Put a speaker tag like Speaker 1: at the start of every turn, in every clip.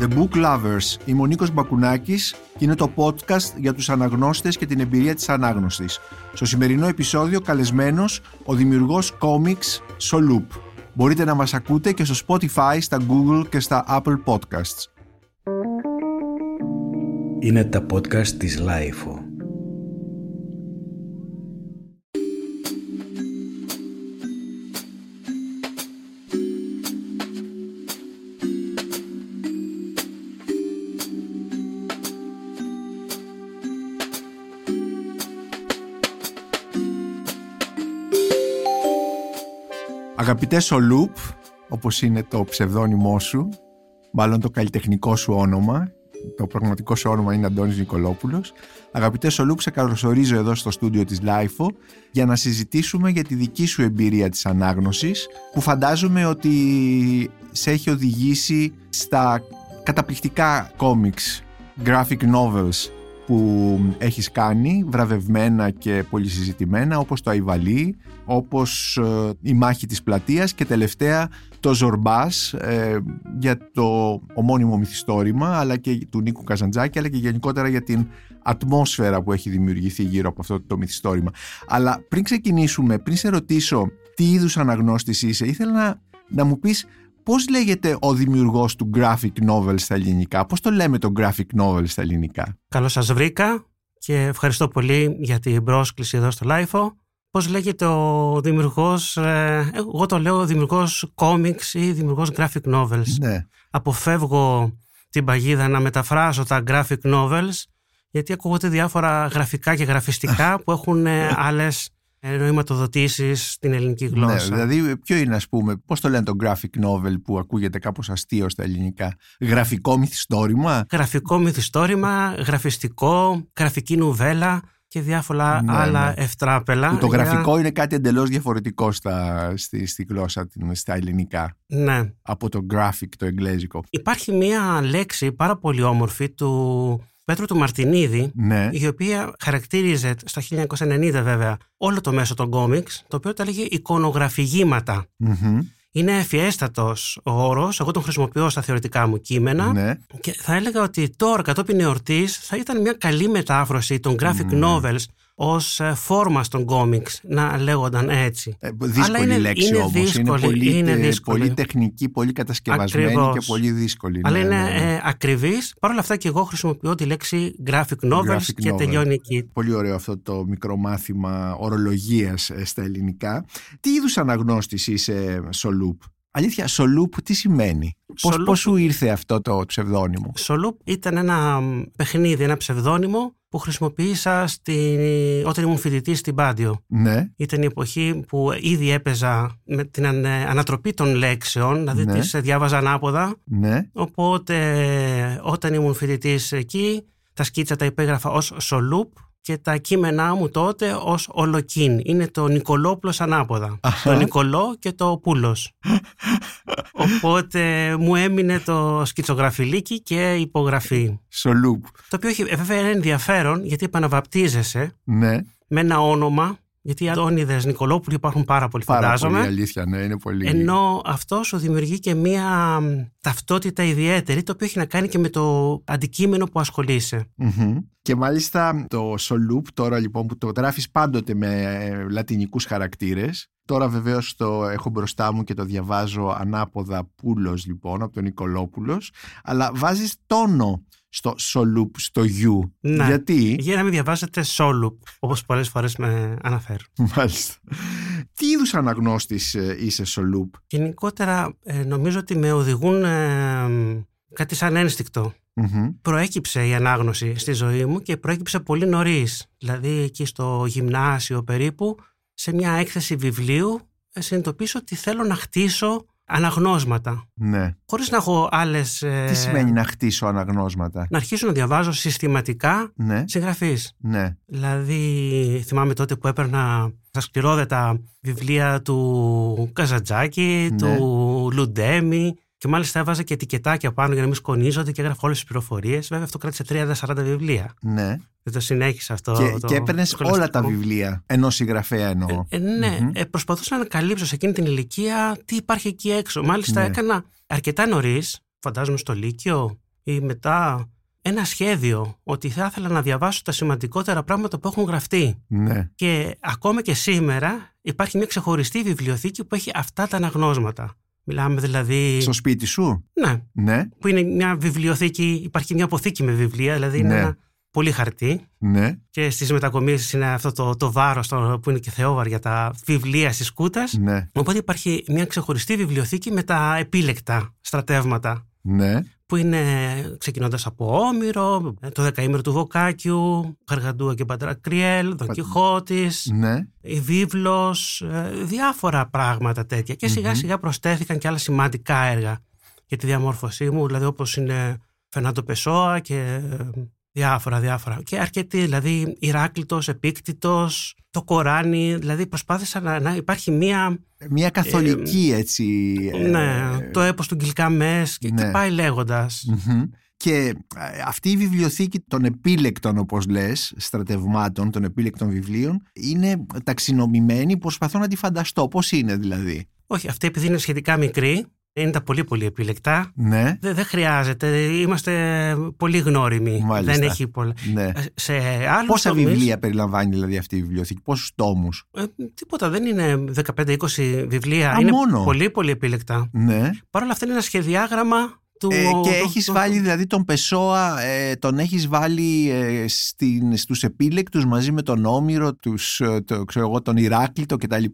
Speaker 1: The Book Lovers. Είμαι ο Νίκος Μπακουνάκης και είναι το podcast για τους αναγνώστες και την εμπειρία της ανάγνωστης. Στο σημερινό επεισόδιο καλεσμένος ο δημιουργός κόμιξ Solup. Μπορείτε να μας ακούτε και στο Spotify, στα Google και στα Apple Podcasts.
Speaker 2: Είναι τα podcast της Lifeo.
Speaker 1: Αγαπητέ Σολούπ, όπως είναι το ψευδόνυμό σου, μάλλον το καλλιτεχνικό σου όνομα, το πραγματικό σου όνομα είναι Αντώνης Νικολόπουλος. Αγαπητέ Σολούπ, σε καλωσορίζω εδώ στο στούντιο της LiFO για να συζητήσουμε για τη δική σου εμπειρία της ανάγνωσης που φαντάζομαι ότι σε έχει οδηγήσει στα καταπληκτικά κόμιξ, graphic novels που έχεις κάνει βραβευμένα και πολύ συζητημένα όπως το Αϊβαλί, όπως ε, η μάχη της πλατείας και τελευταία το Ζορμπάς ε, για το ομώνυμο μυθιστόρημα αλλά και του Νίκου Καζαντζάκη αλλά και γενικότερα για την ατμόσφαιρα που έχει δημιουργηθεί γύρω από αυτό το μυθιστόρημα. Αλλά πριν ξεκινήσουμε, πριν σε ρωτήσω τι είδους αναγνώστης είσαι, ήθελα να, να μου πεις Πώς λέγεται ο δημιουργός του graphic novel στα ελληνικά, πώς το λέμε το graphic novel στα ελληνικά;
Speaker 3: Καλώς σας βρήκα και ευχαριστώ πολύ για την πρόσκληση εδώ στο LIFO. Πώς λέγεται ο δημιουργός, ε, εγώ το λέω δημιουργός comics ή δημιουργός graphic novels.
Speaker 1: Ναι.
Speaker 3: Αποφεύγω την παγίδα να μεταφράσω τα graphic novels γιατί ακούγονται διάφορα γραφικά και γραφιστικά που έχουν ε, άλλες νοηματοδοτήσει στην ελληνική
Speaker 1: Ναι,
Speaker 3: γλώσσα.
Speaker 1: δηλαδή ποιο είναι ας πούμε, πώς το λένε το graphic novel που ακούγεται κάπως αστείο στα ελληνικά; Γραφικό μυθιστόρημα;
Speaker 3: Γραφικό μυθιστόρημα, γραφιστικό, γραφική νουβέλα και διάφορα
Speaker 1: Ναι,
Speaker 3: άλλα
Speaker 1: ναι.
Speaker 3: ευτράπελα.
Speaker 1: Που το
Speaker 3: για-
Speaker 1: γραφικό είναι κάτι εντελώς διαφορετικό στα, στη, στη γλώσσα, την- στα ελληνικά.
Speaker 3: Ναι.
Speaker 1: Από το graphic, το εγγλέζικο.
Speaker 3: Υπάρχει μία λέξη πάρα πολύ όμορφη του Πέτρου του Μαρτινίδη
Speaker 1: Ναι,
Speaker 3: η οποία χαρακτήριζε στο 1990 βέβαια όλο το μέσο των κόμιξ το οποίο τα λέγε εικονογραφηγήματα.
Speaker 1: Μμμ.
Speaker 3: Είναι ευφιέστατος ο όρος, εγώ τον χρησιμοποιώ στα θεωρητικά μου κείμενα
Speaker 1: ναι.
Speaker 3: και θα έλεγα ότι τώρα κατόπιν εορτής θα ήταν μια καλή μετάφραση των graphic
Speaker 1: Ναι.
Speaker 3: novels ως ε, φόρμα των κόμιξ να λέγονταν έτσι.
Speaker 1: Ε, δύσκολη
Speaker 3: είναι-
Speaker 1: λέξη
Speaker 3: είναι
Speaker 1: όμως.
Speaker 3: δύσκολη,
Speaker 1: είναι πολύ,
Speaker 3: είναι
Speaker 1: ε,
Speaker 3: δύσκολη.
Speaker 1: πολύ τεχνική, πολύ κατασκευασμένη
Speaker 3: Ακριβώς.
Speaker 1: και πολύ δύσκολη.
Speaker 3: Αλλά
Speaker 1: ναι,
Speaker 3: είναι
Speaker 1: ναι, ναι.
Speaker 3: ε, ακριβής. Παρ' όλα αυτά και εγώ χρησιμοποιώ τη λέξη graphic novels
Speaker 1: Graphic
Speaker 3: και
Speaker 1: novel.
Speaker 3: τελειώνει εκεί.
Speaker 1: Πολύ ωραίο αυτό το μικρό μάθημα ορολογίας ε, στα ελληνικά. Τι είδους αναγνώστης είσαι Σολούπ; Αλήθεια, Σολούπ τι σημαίνει; Πώς,
Speaker 3: Σολούπ-
Speaker 1: πώς σου ήρθε αυτό το ψευδόνυμο;
Speaker 3: Σολούπ ήταν ένα μ, παιχνίδι, ένα ψευδόνυμο που χρησιμοποίησα στη... όταν ήμουν φοιτητής στην Πάντιο.
Speaker 1: Ναι,
Speaker 3: Ήταν η εποχή που ήδη έπαιζα με την ανε- ανατροπή των λέξεων, δηλαδή
Speaker 1: Ναι.
Speaker 3: τις διάβαζα ανάποδα.
Speaker 1: ναι.
Speaker 3: Οπότε όταν ήμουν φοιτητής εκεί, τα σκίτσα τα υπέγραφα ως Σολούπ και τα κείμενά μου τότε ως Ολοκίν. Είναι το Νικολόπουλος ανάποδα. Το Νικολό και το Πούλος. Οπότε μου έμεινε το σκητσογραφιλίκι και υπογραφή.
Speaker 1: Σολούπ.
Speaker 3: Το οποίο έχει βέβαια είναι ενδιαφέρον γιατί επαναβαπτίζεσαι
Speaker 1: Ναι,
Speaker 3: με ένα όνομα. Γιατί οι Αντώνιδες Νικολόπουλοι υπάρχουν πάρα πολύ
Speaker 1: πάρα
Speaker 3: φαντάζομαι.
Speaker 1: πολύ αλήθεια. Ναι, είναι πολύ...
Speaker 3: Ενώ αυτός σου δημιουργεί και μία μ, ταυτότητα ιδιαίτερη, το οποίο έχει να κάνει και με το αντικείμενο που ασχολείσαι.
Speaker 1: Μμμ. Και μάλιστα το Σολούπ τώρα λοιπόν που το γράφεις πάντοτε με ε, λατινικούς χαρακτήρες Τώρα βεβαίως το έχω μπροστά μου και το διαβάζω ανάποδα πούλος λοιπόν από τον Νικολόπουλος αλλά βάζεις τόνο στο Σολούπ, στο γιου.
Speaker 3: Ναι.
Speaker 1: Γιατί,
Speaker 3: Για να μην διαβάζετε Σόλουπ, όπως πολλές φορές με αναφέρουν.
Speaker 1: μάλιστα, τι είδους αναγνώστης ε, είσαι Σολούπ.
Speaker 3: Γενικότερα ε, νομίζω ότι με οδηγούν ε, μ, κάτι σαν ένστικτο.
Speaker 1: Μμμ.
Speaker 3: Προέκυψε η ανάγνωση στη ζωή μου και προέκυψε πολύ νωρίς. Δηλαδή εκεί στο γυμνάσιο περίπου, σε μια έκθεση βιβλίου, ε, συνειδητοποίησα ότι θέλω να χτίσω αναγνώσματα.
Speaker 1: Ναι.
Speaker 3: Χωρίς να έχω άλλες... ε,
Speaker 1: Τι σημαίνει να χτίσω αναγνώσματα;
Speaker 3: Να αρχίσω να διαβάζω συστηματικά
Speaker 1: Ναι,
Speaker 3: συγγραφείς.
Speaker 1: ναι.
Speaker 3: Δηλαδή, θυμάμαι τότε που έπαιρνα στα σκληρόδετα βιβλία του Καζατζάκη,
Speaker 1: Ναι.
Speaker 3: του Λουντέμι και μάλιστα έβαζα και ετικετάκια πάνω για να μην σκονίζονται και έγραφα όλες τις πληροφορίες. Βέβαια, αυτό κράτησε 30-40 βιβλία.
Speaker 1: ναι.
Speaker 3: Δεν το συνέχισα αυτό.
Speaker 1: και,
Speaker 3: το
Speaker 1: και έπαιρνες
Speaker 3: σχολαστικό.
Speaker 1: όλα τα βιβλία ενό συγγραφέα εννοώ.
Speaker 3: Ε, ναι,
Speaker 1: Μμμ.
Speaker 3: ε, προσπαθούσα να ανακαλύψω σε εκείνη την ηλικία τι υπάρχει εκεί έξω. Μάλιστα
Speaker 1: Ναι.
Speaker 3: έκανα αρκετά νωρίς, φαντάζομαι στο Λύκειο, ή μετά ένα σχέδιο ότι θα ήθελα να διαβάσω τα σημαντικότερα πράγματα που έχουν γραφτεί.
Speaker 1: Ναι.
Speaker 3: Και ακόμα και σήμερα υπάρχει μια ξεχωριστή βιβλιοθήκη που έχει αυτά τα αναγνώσματα. Μιλάμε δηλαδή.
Speaker 1: Στο σπίτι σου;
Speaker 3: Ναι,
Speaker 1: Ναι,
Speaker 3: που είναι μια βιβλιοθήκη, υπάρχει μια αποθήκη με βιβλία, δηλαδή είναι
Speaker 1: Ναι.
Speaker 3: ένα πολύ χαρτί.
Speaker 1: ναι,
Speaker 3: Και στις μετακομίσεις είναι αυτό το, το βάρος που είναι και θεόβαρ για τα βιβλία τη κούτας.
Speaker 1: ναι,
Speaker 3: Οπότε υπάρχει μια ξεχωριστή βιβλιοθήκη με τα επίλεκτα στρατεύματα
Speaker 1: ναι.
Speaker 3: Που είναι ξεκινώντας από Όμηρο, το δεκαήμερο του Βοκάκιου, Γαργαντούα και Παντρακριέλ, Δον Κιχώτης,
Speaker 1: ναι.
Speaker 3: η Βίβλος, ε, διάφορα πράγματα τέτοια. Και σιγά σιγά προσθέθηκαν και άλλα σημαντικά έργα για τη διαμόρφωσή μου, δηλαδή όπως είναι Φερνάντο Πεσόα και ε, διάφορα διάφορα. Και αρκετοί, δηλαδή Ηράκλητος, Επίκτητος, το Κοράνι, δηλαδή προσπάθησα να, να υπάρχει μία,
Speaker 1: Μια καθολική έτσι. ε,
Speaker 3: ναι, το έπος του Γκυλκαμές και, και
Speaker 1: ναι.
Speaker 3: πάει λέγοντας.
Speaker 1: μμμ. Και ε, αυτή η βιβλιοθήκη των επίλεκτων, όπως λες, στρατευμάτων, των επίλεκτων βιβλίων, είναι ταξινομημένη, προσπαθώ να τη φανταστώ. Πώς είναι δηλαδή;
Speaker 3: Όχι, αυτή επειδή είναι σχετικά μικρή, είναι τα πολύ πολύ επιλεκτά.
Speaker 1: Ναι,
Speaker 3: Δεν, δεν χρειάζεται, είμαστε πολύ γνώριμοι.
Speaker 1: Μάλιστα.
Speaker 3: Δεν έχει πολλά.
Speaker 1: ναι.
Speaker 3: Σε άλλους
Speaker 1: Πόσα
Speaker 3: τομείς,
Speaker 1: βιβλία περιλαμβάνει δηλαδή αυτή η βιβλιοθήκη, πόσους τόμους;
Speaker 3: ε, τίποτα, δεν είναι 15-20 βιβλία.
Speaker 1: Α,
Speaker 3: είναι
Speaker 1: μόνο;
Speaker 3: πολύ πολύ επιλεκτά.
Speaker 1: Ναι.
Speaker 3: Παρ' όλα αυτά είναι ένα σχεδιάγραμμα του.
Speaker 1: Ε, και
Speaker 3: του-
Speaker 1: έχεις
Speaker 3: του-
Speaker 1: βάλει δηλαδή τον Πεσόα, ε, τον έχεις βάλει ε, στην, στους επίλεκτους μαζί με τον Όμηρο, τους, ε, το, ξέρω εγώ, τον Ηράκλειτο κτλ.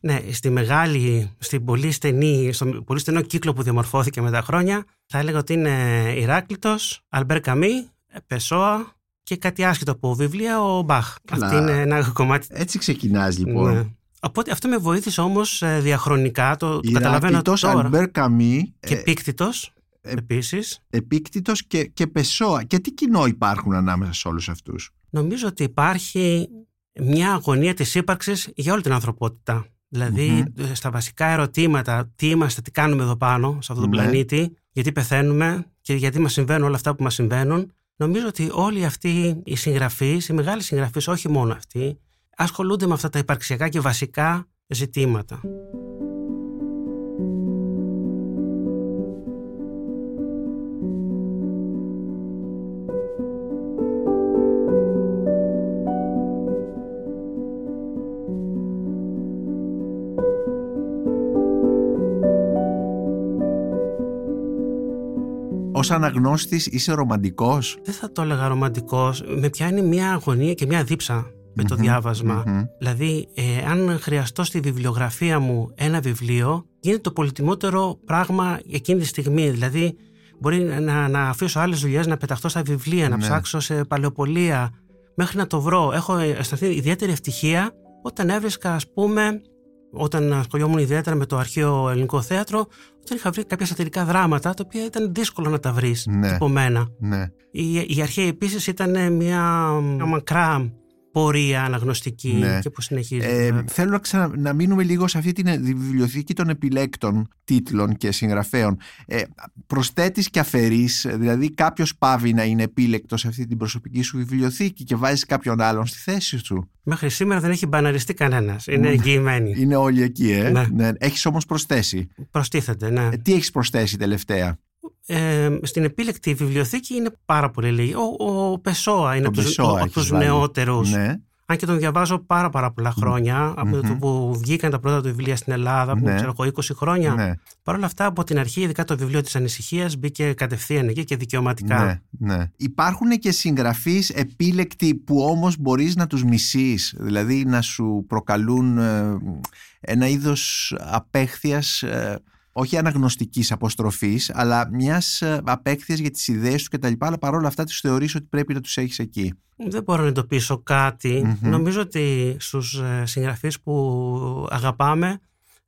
Speaker 3: Ναι, στη μεγάλη, στην πολύ στενή, στο πολύ στενό κύκλο που διαμορφώθηκε με τα χρόνια, θα έλεγα ότι είναι Ηράκλητος, Αλμπέρ Καμί, Πεσόα και κάτι άσχετο από βιβλία, ο Μπαχ.
Speaker 1: Καλά.
Speaker 3: Αυτή είναι ένα κομμάτι.
Speaker 1: Έτσι ξεκινάς λοιπόν.
Speaker 3: Ναι. Οπότε αυτό με βοήθησε όμως ε, διαχρονικά, το, το καταλαβαίνω
Speaker 1: Ηράκλειτος,
Speaker 3: τώρα.
Speaker 1: Αλμπέρ Καμί,
Speaker 3: Και
Speaker 1: ε,
Speaker 3: Πίκτητος,
Speaker 1: ε,
Speaker 3: επίσης.
Speaker 1: Επίκτητος και, και Πεσόα. Και τι κοινό υπάρχουν ανάμεσα σε όλους αυτούς;
Speaker 3: Νομίζω ότι υπάρχει μια αγωνία της ύπαρξης για όλη την ανθρωπότητα. Δηλαδή, ε, στα βασικά ερωτήματα, τι είμαστε, τι κάνουμε εδώ πάνω, σε αυτόν τον
Speaker 1: Ναι.
Speaker 3: πλανήτη, γιατί πεθαίνουμε και γιατί μας συμβαίνουν όλα αυτά που μας συμβαίνουν. Νομίζω ότι όλοι αυτοί οι συγγραφείς, οι μεγάλοι συγγραφείς, όχι μόνο αυτοί, ασχολούνται με αυτά τα υπαρξιακά και βασικά ζητήματα.
Speaker 1: Ως αναγνώστης είσαι ρομαντικός;
Speaker 3: Δεν θα το έλεγα ρομαντικός. Με πιάνει μια αγωνία και μια δίψα με το διάβασμα.
Speaker 1: Μμμ.
Speaker 3: Δηλαδή, ε, αν χρειαστώ στη βιβλιογραφία μου ένα βιβλίο, γίνεται το πολυτιμότερο πράγμα εκείνη τη στιγμή. Δηλαδή, μπορεί να, να αφήσω άλλες δουλειές, να πεταχτώ στα βιβλία, να
Speaker 1: Ναι.
Speaker 3: ψάξω σε παλαιοπολία, μέχρι να το βρω. Έχω αισθανθεί ιδιαίτερη ευτυχία όταν έβρισκα, ας πούμε, όταν ασχολιόμουν ιδιαίτερα με το αρχαίο ελληνικό θέατρο, όταν είχα βρει κάποια σατυρικά δράματα, τα οποία ήταν δύσκολο να τα βρεις
Speaker 1: Ναι.
Speaker 3: τυπωμένα.
Speaker 1: Ναι.
Speaker 3: Η, η αρχαία επίσης ήταν μια, μια μακρά πορεία αναγνωστική
Speaker 1: Ναι.
Speaker 3: και που συνεχίζεται.
Speaker 1: Ε, θέλω να, ξανα, να μείνουμε λίγο σε αυτή τη βιβλιοθήκη των επιλέκτων τίτλων και συγγραφέων. Ε, προσθέτεις και αφαιρείς, δηλαδή κάποιος πάβει να είναι επίλεκτος σε αυτή την προσωπική σου βιβλιοθήκη και βάζεις κάποιον άλλον στη θέση σου;
Speaker 3: Μέχρι σήμερα δεν έχει μπαναριστεί κανένας. Είναι εγγυημένοι.
Speaker 1: Είναι όλοι εκεί, ε.
Speaker 3: Ναι.
Speaker 1: Έχεις όμως προσθέσει.
Speaker 3: Προστίθεται, ναι.
Speaker 1: Ε, τι έχεις προσθέσει τελευταία;
Speaker 3: Ε, στην επίλεκτη βιβλιοθήκη είναι πάρα πολύ λίγοι. Ο, ο Πεσόα είναι
Speaker 1: Τον
Speaker 3: από τους,
Speaker 1: Πεσόα
Speaker 3: ο- από
Speaker 1: έχεις
Speaker 3: τους
Speaker 1: βάλει.
Speaker 3: νεότερους.
Speaker 1: Ναι.
Speaker 3: Αν και τον διαβάζω πάρα πάρα πολλά χρόνια, από το που βγήκαν τα πρώτα του βιβλία στην Ελλάδα, που
Speaker 1: Ναι.
Speaker 3: ξέρω εγώ 20 χρόνια.
Speaker 1: Ναι.
Speaker 3: Παρ' όλα αυτά, από την αρχή, ειδικά το βιβλίο της ανησυχίας, μπήκε κατευθείαν εκεί και δικαιωματικά.
Speaker 1: Ναι, ναι. Υπάρχουν και συγγραφείς επίλεκτοι που όμως μπορείς να τους μισείς, δηλαδή να σου προκαλούν ε, ένα είδος απέχθειας, ε, όχι αναγνωστικής αποστροφής, αλλά μιας ε, απέχθειας για τις ιδέες του κτλ. Αλλά παρόλα αυτά τους θεωρείς ότι πρέπει να τους έχεις εκεί.
Speaker 3: Δεν μπορώ να εντοπίσω κάτι.
Speaker 1: Μμμ.
Speaker 3: Νομίζω ότι στους ε, συγγραφείς που αγαπάμε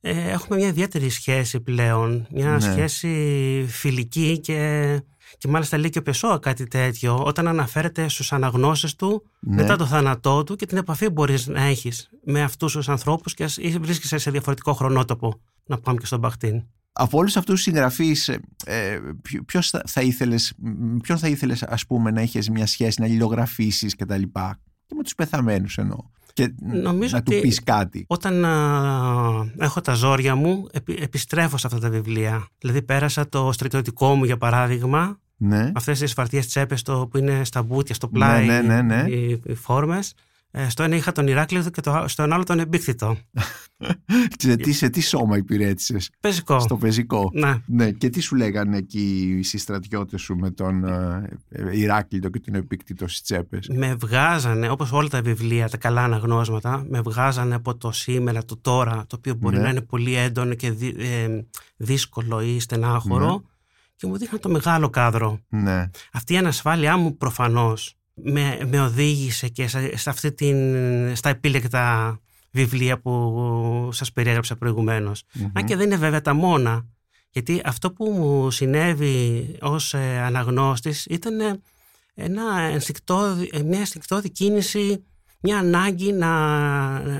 Speaker 3: ε, έχουμε μια ιδιαίτερη σχέση πλέον. Μια
Speaker 1: Ναι.
Speaker 3: σχέση φιλική και, και μάλιστα λέει και ο Πεσόα κάτι τέτοιο. Όταν αναφέρεται στους αναγνώσεις του
Speaker 1: Ναι.
Speaker 3: μετά το θάνατό του και την επαφή που μπορείς να έχεις με αυτούς τους ανθρώπους και ας- ή βρίσκεσαι σε διαφορετικό χρονότοπο. Να πάμε και στον Μπαχτίν.
Speaker 1: Από όλους αυτούς τους συγγραφείς, ε, ε, ποιο- ποιος θα, θα ήθελες, μ, ποιον θα ήθελες ας πούμε να είχες μια σχέση, να λιλογραφήσεις και τα λοιπά; Και με τους πεθαμένους εννοώ. Και
Speaker 3: Νομίζω
Speaker 1: να του
Speaker 3: ότι-
Speaker 1: πεις κάτι.
Speaker 3: Όταν α, έχω τα ζόρια μου, επι- επιστρέφω σε αυτά τα βιβλία. Δηλαδή πέρασα το στρατιωτικό μου, για παράδειγμα,
Speaker 1: Ναι.
Speaker 3: Αυτές τις φαρτιές τσέπες το, που είναι στα μπουτια, στο πλάι,
Speaker 1: Ναι, ναι, ναι, ναι.
Speaker 3: οι, οι φόρμες. Ε, στο ένα είχα τον Ηράκλειο και το, στο άλλο τον Εμπίκτητο.
Speaker 1: σε, τι, σε τι σώμα υπηρέτησες,
Speaker 3: Πεζικό.
Speaker 1: Στο πεζικό.
Speaker 3: Ναι.
Speaker 1: Ναι, και τι σου λέγανε εκεί οι συστρατιώτες σου με τον ε, ε, Ηράκλειτο και τον Επίκτητο στις τσέπες;
Speaker 3: Με βγάζανε, όπως όλα τα βιβλία, τα καλά αναγνώσματα, με βγάζανε από το σήμερα, το τώρα, το οποίο μπορεί
Speaker 1: Ναι.
Speaker 3: να είναι πολύ έντονο και δι- ε, δύσκολο ή στενάχωρο
Speaker 1: Ναι.
Speaker 3: και μου δείχναν το μεγάλο κάδρο.
Speaker 1: Ναι,
Speaker 3: Αυτή η ανασφάλειά μου προφανώς με, με οδήγησε και σε, σε αυτή την, στα επίλεκτα βιβλία που σας περιέγραψα προηγουμένως.
Speaker 1: Μμμ.
Speaker 3: Αν και δεν είναι βέβαια τα μόνα, γιατί αυτό που μου συνέβη ως ε, αναγνώστης ήταν ε, ένα ενστικτόδη- ε, μια ενστικτόδη κίνηση, μια ανάγκη να,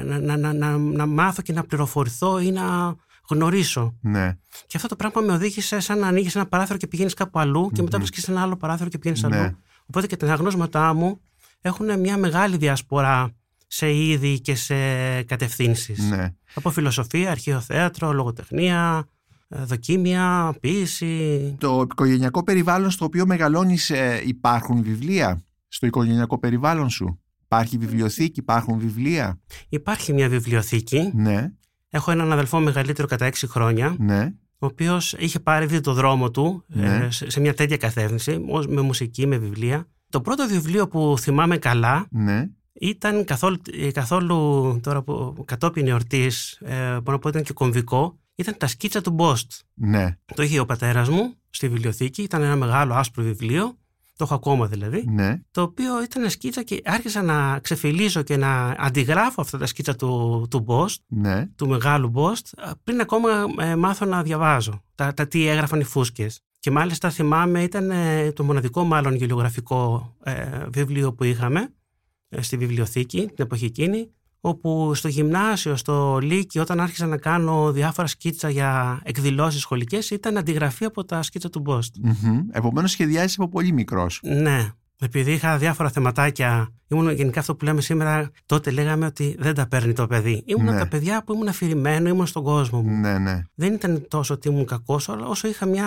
Speaker 3: να, να, να, να, να μάθω και να πληροφορηθώ ή να γνωρίσω.
Speaker 1: ναι,
Speaker 3: Και αυτό το πράγμα με οδήγησε σαν να ανοίγεις ένα παράθυρο και πηγαίνεις κάπου αλλού και μετά βρίσκεις ένα άλλο παράθυρο και πηγαίνεις
Speaker 1: Ναι.
Speaker 3: αλλού. Οπότε και τα αναγνώσματά μου έχουν μια μεγάλη διασπορά σε είδη και σε κατευθύνσεις.
Speaker 1: ναι.
Speaker 3: Από φιλοσοφία, αρχαίο θέατρο, λογοτεχνία, ε, δοκίμια, ποίηση.
Speaker 1: Το οικογενειακό περιβάλλον στο οποίο μεγαλώνεις ε, υπάρχουν βιβλία; Στο οικογενειακό περιβάλλον σου; Υπάρχει βιβλιοθήκη, υπάρχουν βιβλία;
Speaker 3: Υπάρχει μια βιβλιοθήκη.
Speaker 1: Ναι,
Speaker 3: Έχω έναν αδελφό μεγαλύτερο κατά 6 χρόνια,
Speaker 1: ναι,
Speaker 3: ο οποίος είχε πάρει δει το δρόμο του ε,
Speaker 1: Ναι.
Speaker 3: σε, σε μια τέτοια κατεύθυνση, ως- με μουσική, με βιβλία. Το πρώτο βιβλίο που θυμάμαι καλά
Speaker 1: ναι.
Speaker 3: ήταν καθόλου, ε, καθόλου τώρα που κατόπιν εορτής, ε, μπορώ να πω ήταν και κομβικό, ήταν τα σκίτσα του Μπόστ.
Speaker 1: Ναι,
Speaker 3: Το είχε ο πατέρας μου στη βιβλιοθήκη, ήταν ένα μεγάλο άσπρο βιβλίο, το έχω ακόμα δηλαδή,
Speaker 1: ναι,
Speaker 3: το οποίο ήταν σκίτσα και άρχισα να ξεφυλίζω και να αντιγράφω αυτά τα σκίτσα του, του Μπόστ,
Speaker 1: ναι.
Speaker 3: του μεγάλου Μπόστ, πριν ακόμα ε, μάθω να διαβάζω τα, τα τι έγραφαν οι φούσκες. Και μάλιστα θυμάμαι ήταν ε, το μοναδικό μάλλον γελιογραφικό ε, βιβλίο που είχαμε ε, στη βιβλιοθήκη την εποχή εκείνη όπου στο γυμνάσιο, στο Λύκειο, όταν άρχισα να κάνω διάφορα σκίτσα για εκδηλώσεις σχολικές, ήταν αντιγραφή από τα σκίτσα του Μπόστ.
Speaker 1: Μμμ. Επομένως σχεδιάζεις από πολύ μικρός.
Speaker 3: Ναι, επειδή είχα διάφορα θεματάκια, ήμουν γενικά αυτό που λέμε σήμερα, τότε λέγαμε ότι δεν τα παίρνει το παιδί. Ήμουν
Speaker 1: Ναι.
Speaker 3: από τα παιδιά που ήμουν αφηρημένο, ήμουν στον κόσμο μου.
Speaker 1: Ναι, ναι.
Speaker 3: Δεν ήταν τόσο ότι ήμουν κακός, αλλά όσο είχα μια.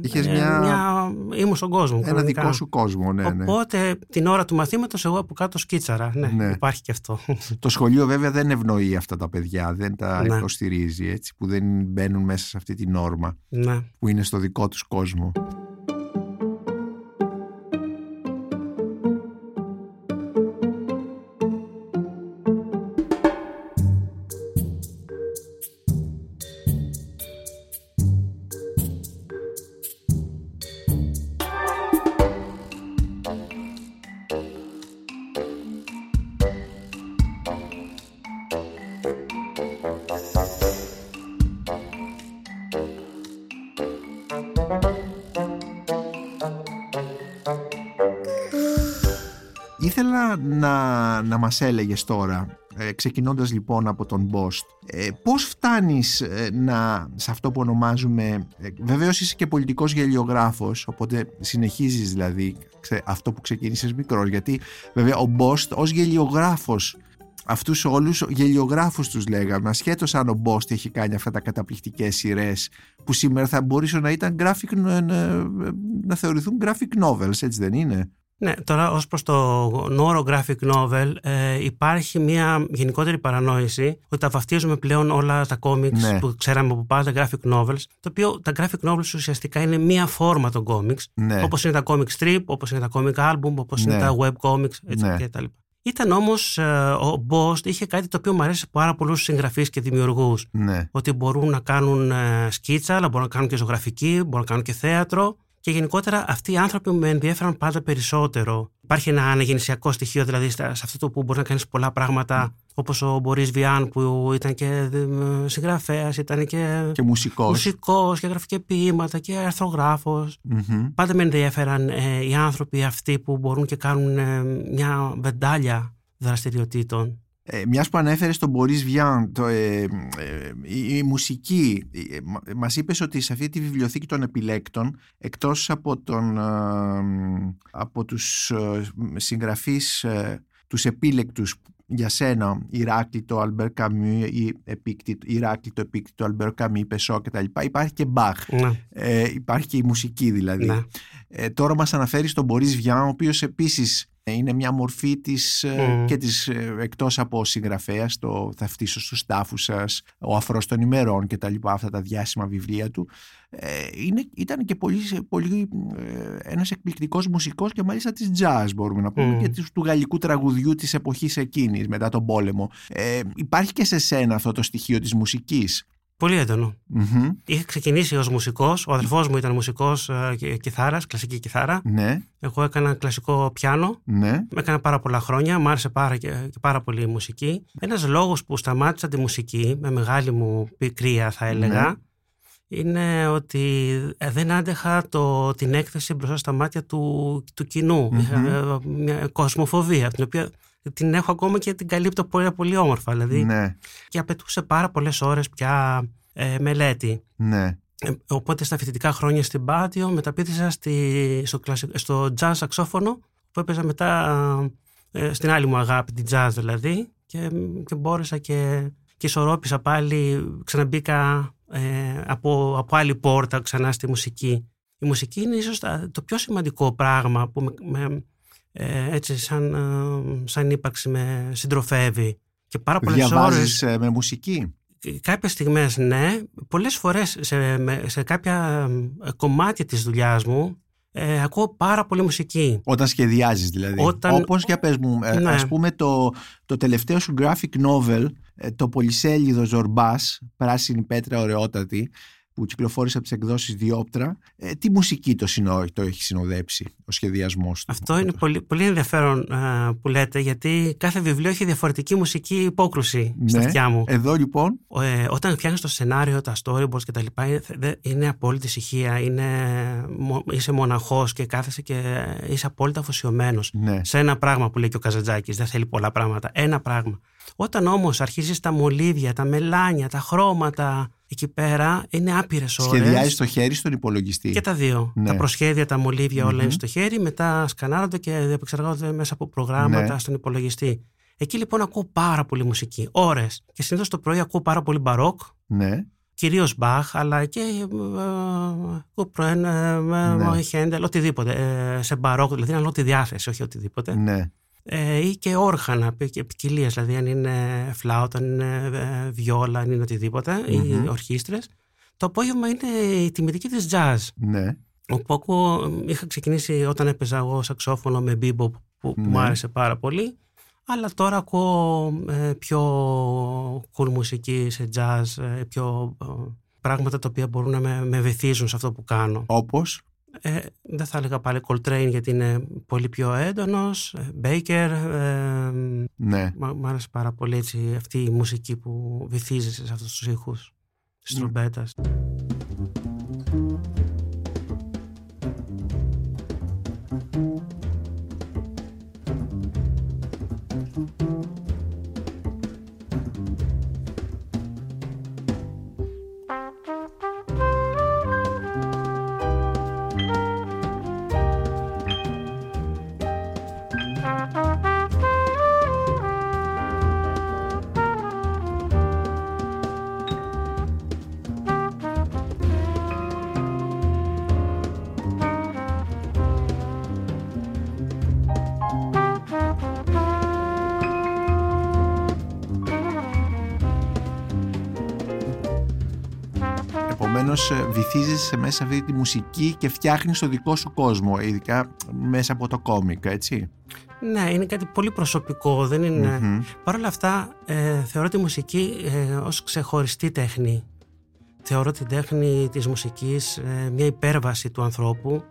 Speaker 1: Είχες μια-
Speaker 3: ήμουν στον κόσμο.
Speaker 1: Ένα
Speaker 3: κανονικά.
Speaker 1: δικό σου κόσμο, ναι, ναι.
Speaker 3: Οπότε την ώρα του μαθήματος, εγώ από κάτω σκίτσαρα. Ναι,
Speaker 1: Ναι.
Speaker 3: υπάρχει και αυτό.
Speaker 1: Το σχολείο βέβαια δεν ευνοεί αυτά τα παιδιά, δεν τα
Speaker 3: Ναι.
Speaker 1: υποστηρίζει έτσι, που δεν μπαίνουν μέσα σε αυτή τη νόρμα
Speaker 3: ναι.
Speaker 1: που είναι στο δικό τους κόσμο. Ήθελα να, να μας έλεγες τώρα, ε, ξεκινώντας λοιπόν από τον Μπόστ, ε, πώς φτάνεις ε, να, σε αυτό που ονομάζουμε, ε, βεβαίως είσαι και πολιτικός γελιογράφος, οπότε συνεχίζεις δηλαδή ξε- αυτό που ξεκίνησες μικρός, γιατί βέβαια ο Μπόστ ως γελιογράφος αυτούς όλους γελιογράφους τους λέγαμε. Ασχέτως αν ο Μπόστ έχει κάνει αυτά τα καταπληκτικές σειρές που σήμερα θα μπορούσαν να ήταν graphic, να, να, να θεωρηθούν graphic novels έτσι δεν είναι;
Speaker 3: Ναι, τώρα ως προς το όρο graphic novel ε, υπάρχει μια γενικότερη παρανόηση ότι τα βαφτίζουμε πλέον όλα τα comics
Speaker 1: Ναι.
Speaker 3: που ξέραμε από πάντα graphic novels το οποίο τα graphic novels ουσιαστικά είναι μία φόρμα των comics
Speaker 1: ναι.
Speaker 3: όπως είναι τα comic strip, όπως είναι τα comic album, όπως είναι
Speaker 1: Ναι.
Speaker 3: τα web comics έτσι
Speaker 1: Ναι.
Speaker 3: και τα λοιπά. Ήταν όμως ε, ο Bost είχε κάτι το οποίο μου αρέσει πάρα πολλούς συγγραφείς και δημιουργούς
Speaker 1: ναι.
Speaker 3: ότι μπορούν να κάνουν ε, σκίτσα, αλλά μπορούν να κάνουν και ζωγραφική, μπορούν να κάνουν και θέατρο. Και γενικότερα αυτοί οι άνθρωποι με ενδιαφέραν πάντα περισσότερο. Υπάρχει ένα αναγεννησιακό στοιχείο δηλαδή στα- σε αυτό το που μπορεί να κάνεις πολλά πράγματα, όπως ο Μπορίς Βιάν που ήταν και συγγραφέας, ήταν και,
Speaker 1: και μουσικός
Speaker 3: μουσικός και γράφει και ποίηματα και αρθρογράφος.
Speaker 1: Μμμ.
Speaker 3: Πάντα με ενδιαφέραν ε, οι άνθρωποι αυτοί που μπορούν και κάνουν ε, μια βεντάλια δραστηριοτήτων.
Speaker 1: Ε, μιας που ανέφερες τον Μπορίς Βιάν το, ε, ε, η, η μουσική ε, μα- μας είπες ότι σε αυτή τη βιβλιοθήκη των επιλέκτων εκτός από, τον, ε, από τους ε, συγγραφείς ε, τους επίλεκτους για σένα Ηράκλειτο, Αλμπέρ Καμί ή Ηράκλειτο, Επίκτητο, Αλμπέρ Καμί, Πεσό κτλ. Υπάρχει και Μπαχ.
Speaker 3: Ναι.
Speaker 1: Ε, υπάρχει και η μουσική δηλαδή.
Speaker 3: Ναι.
Speaker 1: Ε, τώρα μας αναφέρεις τον Μπορίς Βιάν, ο οποίος επίσης είναι μια μορφή της, ε,
Speaker 3: Μμμ.
Speaker 1: και της ε, εκτός από συγγραφέας το «Θα φτύσω στους τάφους σας», «Ο αφρός των ημερών» και τα λοιπά, αυτά τα διάσημα βιβλία του. Ε, είναι, ήταν και πολύ, πολύ ε, ένας εκπληκτικός μουσικός και μάλιστα της jazz μπορούμε να πούμε
Speaker 3: Μμ.
Speaker 1: και της, του γαλλικού τραγουδιού της εποχής εκείνης μετά τον πόλεμο. Ε, υπάρχει και σε σένα αυτό το στοιχείο της μουσικής;
Speaker 3: Πολύ έντονο.
Speaker 1: Μμμ.
Speaker 3: Είχα ξεκινήσει ως μουσικός. Ο αδελφός μου ήταν μουσικός ε, και- κιθάρας, κλασική κιθάρα.
Speaker 1: Ναι,
Speaker 3: Εγώ έκανα κλασικό πιάνο.
Speaker 1: ναι,
Speaker 3: Έκανα πάρα πολλά χρόνια, μου άρεσε πάρα, και, και πάρα πολύ η μουσική. Ένας λόγος που σταμάτησα τη μουσική, με μεγάλη μου πικρία θα έλεγα,
Speaker 1: Ναι.
Speaker 3: Είναι ότι ε, δεν άντεχα το, την έκθεση μπροστά στα μάτια του, του κοινου
Speaker 1: Μμμ.
Speaker 3: Είχα ε, μια κοσμοφοβία, την οποία την έχω ακόμα και την καλύπτω πολύ, πολύ όμορφα. Δηλαδή,
Speaker 1: ναι,
Speaker 3: και απαιτούσε πάρα πολλές ώρες πια ε, μελέτη.
Speaker 1: ναι.
Speaker 3: Ε, οπότε στα φοιτητικά χρόνια στην Πάτιο μεταπίδησα στη, στο, κλασι- στο jazz σαξόφωνο που έπαιζα μετά ε, στην άλλη μου αγάπη, την jazz δηλαδή και, και μπόρεσα και, και ισορρόπησα πάλι, ξαναμπήκα ε, από, από άλλη πόρτα ξανά στη μουσική. Η μουσική είναι ίσως τα- το πιο σημαντικό πράγμα που με, με, ε, έτσι σαν, ε, σαν ύπαρξη με συντροφεύει και πάρα πολλές ώρες
Speaker 1: Διαβάζεις ε, με μουσική;
Speaker 3: Κάποιες στιγμές ναι, πολλές φορές σε, με- σε κάποια ε, κομμάτια της δουλειάς μου ε, ακούω πάρα πολύ μουσική.
Speaker 1: Όταν σχεδιάζεις δηλαδή.
Speaker 3: Όταν-
Speaker 1: Όπως για πες μου, ε,
Speaker 3: Ναι.
Speaker 1: ας πούμε το, το τελευταίο σου graphic novel, ε, το πολυσέλιδο Ζορμπάς, πράσινη πέτρα ωραιότατη, που κυκλοφόρησε από τις εκδόσεις Διόπτρα, ε, τι μουσική το, συνο, το έχει συνοδέψει ο σχεδιασμός του.
Speaker 3: Αυτό είναι πολύ, πολύ ενδιαφέρον ε, που λέτε γιατί κάθε βιβλίο έχει διαφορετική μουσική υπόκρουση στα
Speaker 1: Ναι.
Speaker 3: αυτιά μου.
Speaker 1: Εδώ λοιπόν,
Speaker 3: Ε, όταν φτιάχνεις το σενάριο, τα storyboards και τα λοιπά είναι, δε- είναι απόλυτη ησυχία, είναι, μο- είσαι μοναχός και κάθεσαι και είσαι απόλυτα αφοσιωμένος.
Speaker 1: ναι,
Speaker 3: σε ένα πράγμα που λέει και ο Καζαντζάκης, δεν θέλει πολλά πράγματα, ένα πράγμα. Όταν όμως αρχίζεις τα μολύβια, τα μελάνια, τα χρώματα, εκεί πέρα είναι άπειρες ώρες.
Speaker 1: σχεδιάζεις το χέρι στον υπολογιστή.
Speaker 3: Και τα δύο.
Speaker 1: Ναι.
Speaker 3: Τα προσχέδια, τα μολύβια όλα
Speaker 1: Μμμ.
Speaker 3: είναι στο χέρι, μετά σκανάρονται και επεξεργάζονται μέσα από προγράμματα
Speaker 1: Ναι.
Speaker 3: στον υπολογιστή. Εκεί λοιπόν ακούω πάρα πολύ μουσική, ώρες. Και συνήθως το πρωί ακούω πάρα πολύ μπαρόκ,
Speaker 1: Ναι,
Speaker 3: κυρίως Μπαχ, αλλά και ε, Κουπρέν, ε,
Speaker 1: Ναι.
Speaker 3: Χέντελ, οτιδήποτε. Ε, σε μπαρόκ, δηλαδή να λέω τη διάθεση, όχι οτιδήποτε
Speaker 1: ναι,
Speaker 3: ε, ή και όργανα και ποικιλίες, δηλαδή αν είναι φλάουτα, αν είναι ε, βιόλα, αν είναι οτιδήποτε,
Speaker 1: Μμμ.
Speaker 3: ή ορχήστρες. Το απόγευμα είναι η τιμητική της jazz.
Speaker 1: ναι,
Speaker 3: Όπου ακούω, είχα ξεκινήσει όταν έπαιζα εγώ σαξόφωνο με bebop που, που
Speaker 1: Ναι.
Speaker 3: μου άρεσε πάρα πολύ. Αλλά τώρα ακούω ε, πιο cool μουσική σε jazz, ε, πιο ε, πράγματα τα οποία μπορούν να με, με βυθίζουν σε αυτό που κάνω.
Speaker 1: όπως,
Speaker 3: Ε, δεν θα έλεγα πάλι Coltrane γιατί είναι πολύ πιο έντονος. ε, Baker, ε,
Speaker 1: ναι.
Speaker 3: Μ' μ' άρεσε πάρα πολύ έτσι, αυτή η μουσική που βυθίζεσαι σε αυτούς τους ήχους της
Speaker 1: Ναι.
Speaker 3: τρομπέτας.
Speaker 1: Επομένως ε, βυθίζεσαι μέσα σε αυτή τη μουσική και φτιάχνεις το δικό σου κόσμο, ειδικά μέσα από το κόμικ, έτσι;
Speaker 3: Ναι, είναι κάτι πολύ προσωπικό, δεν είναι...
Speaker 1: Μμμ.
Speaker 3: Παρ' όλα αυτά, ε, θεωρώ τη μουσική ε, ως ξεχωριστή τέχνη. Θεωρώ την τέχνη της μουσικής ε, μια υπέρβαση του ανθρώπου,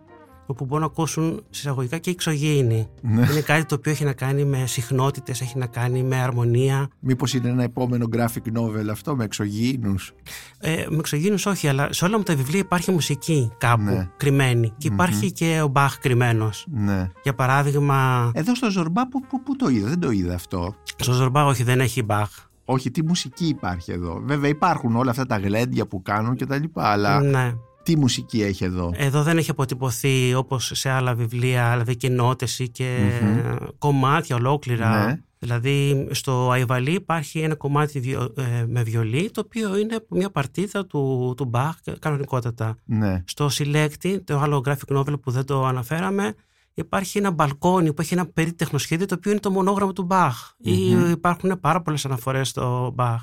Speaker 3: όπου μπορούν να ακούσουν συσσαγωγικά και εξωγήινοι.
Speaker 1: Ναι.
Speaker 3: Είναι κάτι το οποίο έχει να κάνει με συχνότητες, έχει να κάνει με αρμονία.
Speaker 1: Μήπως είναι ένα επόμενο graphic novel αυτό με εξωγήινους;
Speaker 3: Ε, με εξωγήινους όχι, αλλά σε όλα μου τα βιβλία υπάρχει μουσική κάπου
Speaker 1: Ναι.
Speaker 3: κρυμμένη. Και υπάρχει και ο Μπαχ κρυμμένος.
Speaker 1: Ναι.
Speaker 3: Για παράδειγμα,
Speaker 1: Εδώ στο Ζορμπά που, που, που το είδα, δεν το είδα αυτό.
Speaker 3: στο Ζορμπά όχι δεν έχει Μπαχ.
Speaker 1: Όχι, τι μουσική υπάρχει εδώ. Βέβαια υπάρχουν όλα αυτά τα γλέντια που κάνουν και τα λοιπά, αλλά
Speaker 3: Ναι.
Speaker 1: Τι μουσική έχει εδώ;
Speaker 3: Εδώ δεν έχει αποτυπωθεί όπως σε άλλα βιβλία, δηλαδή και νότες ή και
Speaker 1: Μμμ.
Speaker 3: κομμάτια ολόκληρα
Speaker 1: Ναι.
Speaker 3: Δηλαδή στο Αϊβαλί υπάρχει ένα κομμάτι ε, με βιολί το οποίο είναι μια παρτίδα του, του Μπαχ κανονικότατα.
Speaker 1: Ναι.
Speaker 3: Στο συλλέκτη, το άλλο graphic novel που δεν το αναφέραμε, υπάρχει ένα μπαλκόνι που έχει ένα περίτεχνο σχέδιο το οποίο είναι το μονόγραμμα του Μπαχ. Mm-hmm. Υπάρχουν πάρα πολλές αναφορές στο Μπαχ.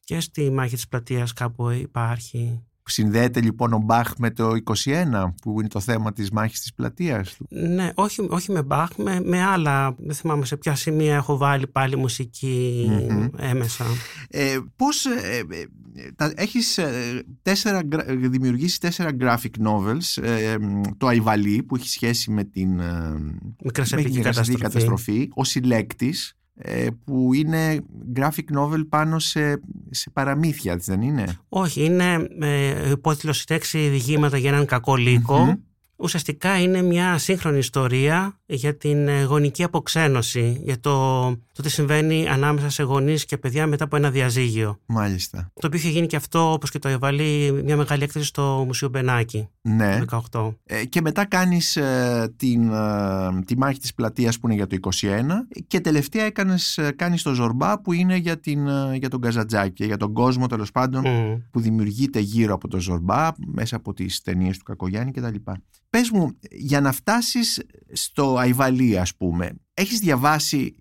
Speaker 3: Και στη μάχη της πλατείας κάπου υπάρχει.
Speaker 1: Συνδέεται λοιπόν ο Μπαχ με το 21 που είναι το θέμα της μάχης της πλατείας του;
Speaker 3: Ναι, όχι, όχι με Μπαχ, με, με άλλα. Δεν θυμάμαι σε ποια σημεία έχω βάλει πάλι έμεσα.
Speaker 1: Ε, πώς ε, ε, τα, έχεις ε, τέσσερα, δημιουργήσεις τέσσερα graphic novels το Αϊβαλή που έχει σχέση με την
Speaker 3: μικρασιατική καταστροφή.
Speaker 1: καταστροφή ο συλλέκτης ε, που είναι graphic novel πάνω σε, σε παραμύθια, δεν είναι;
Speaker 3: Όχι, είναι ε, υπότιτλος «Έξι διηγήματα για έναν κακό ουσιαστικά είναι μια σύγχρονη ιστορία για την ε, γονική αποξένωση, για το, το τι συμβαίνει ανάμεσα σε γονείς και παιδιά μετά από ένα διαζύγιο.
Speaker 1: Μάλιστα.
Speaker 3: Το οποίο είχε γίνει και αυτό, όπως και το εβαλεί μια μεγάλη έκθεση στο Μουσείο Μπενάκη.
Speaker 1: Ναι.
Speaker 3: Το 18.
Speaker 1: Ε, και μετά κάνεις ε, την, ε, τη μάχη της πλατείας που είναι για το 21 και τελευταία έκανες, κάνεις το Ζορμπά που είναι για, την, για τον Καζατζάκη, για τον κόσμο τέλος πάντων που δημιουργείται γύρω από το Ζορμπά μέσα από τις ταινίες του Κακογιάννη κτλ. Πες μου, για να φτάσεις στο Αϊβαλί ας πούμε, έχεις διαβάσει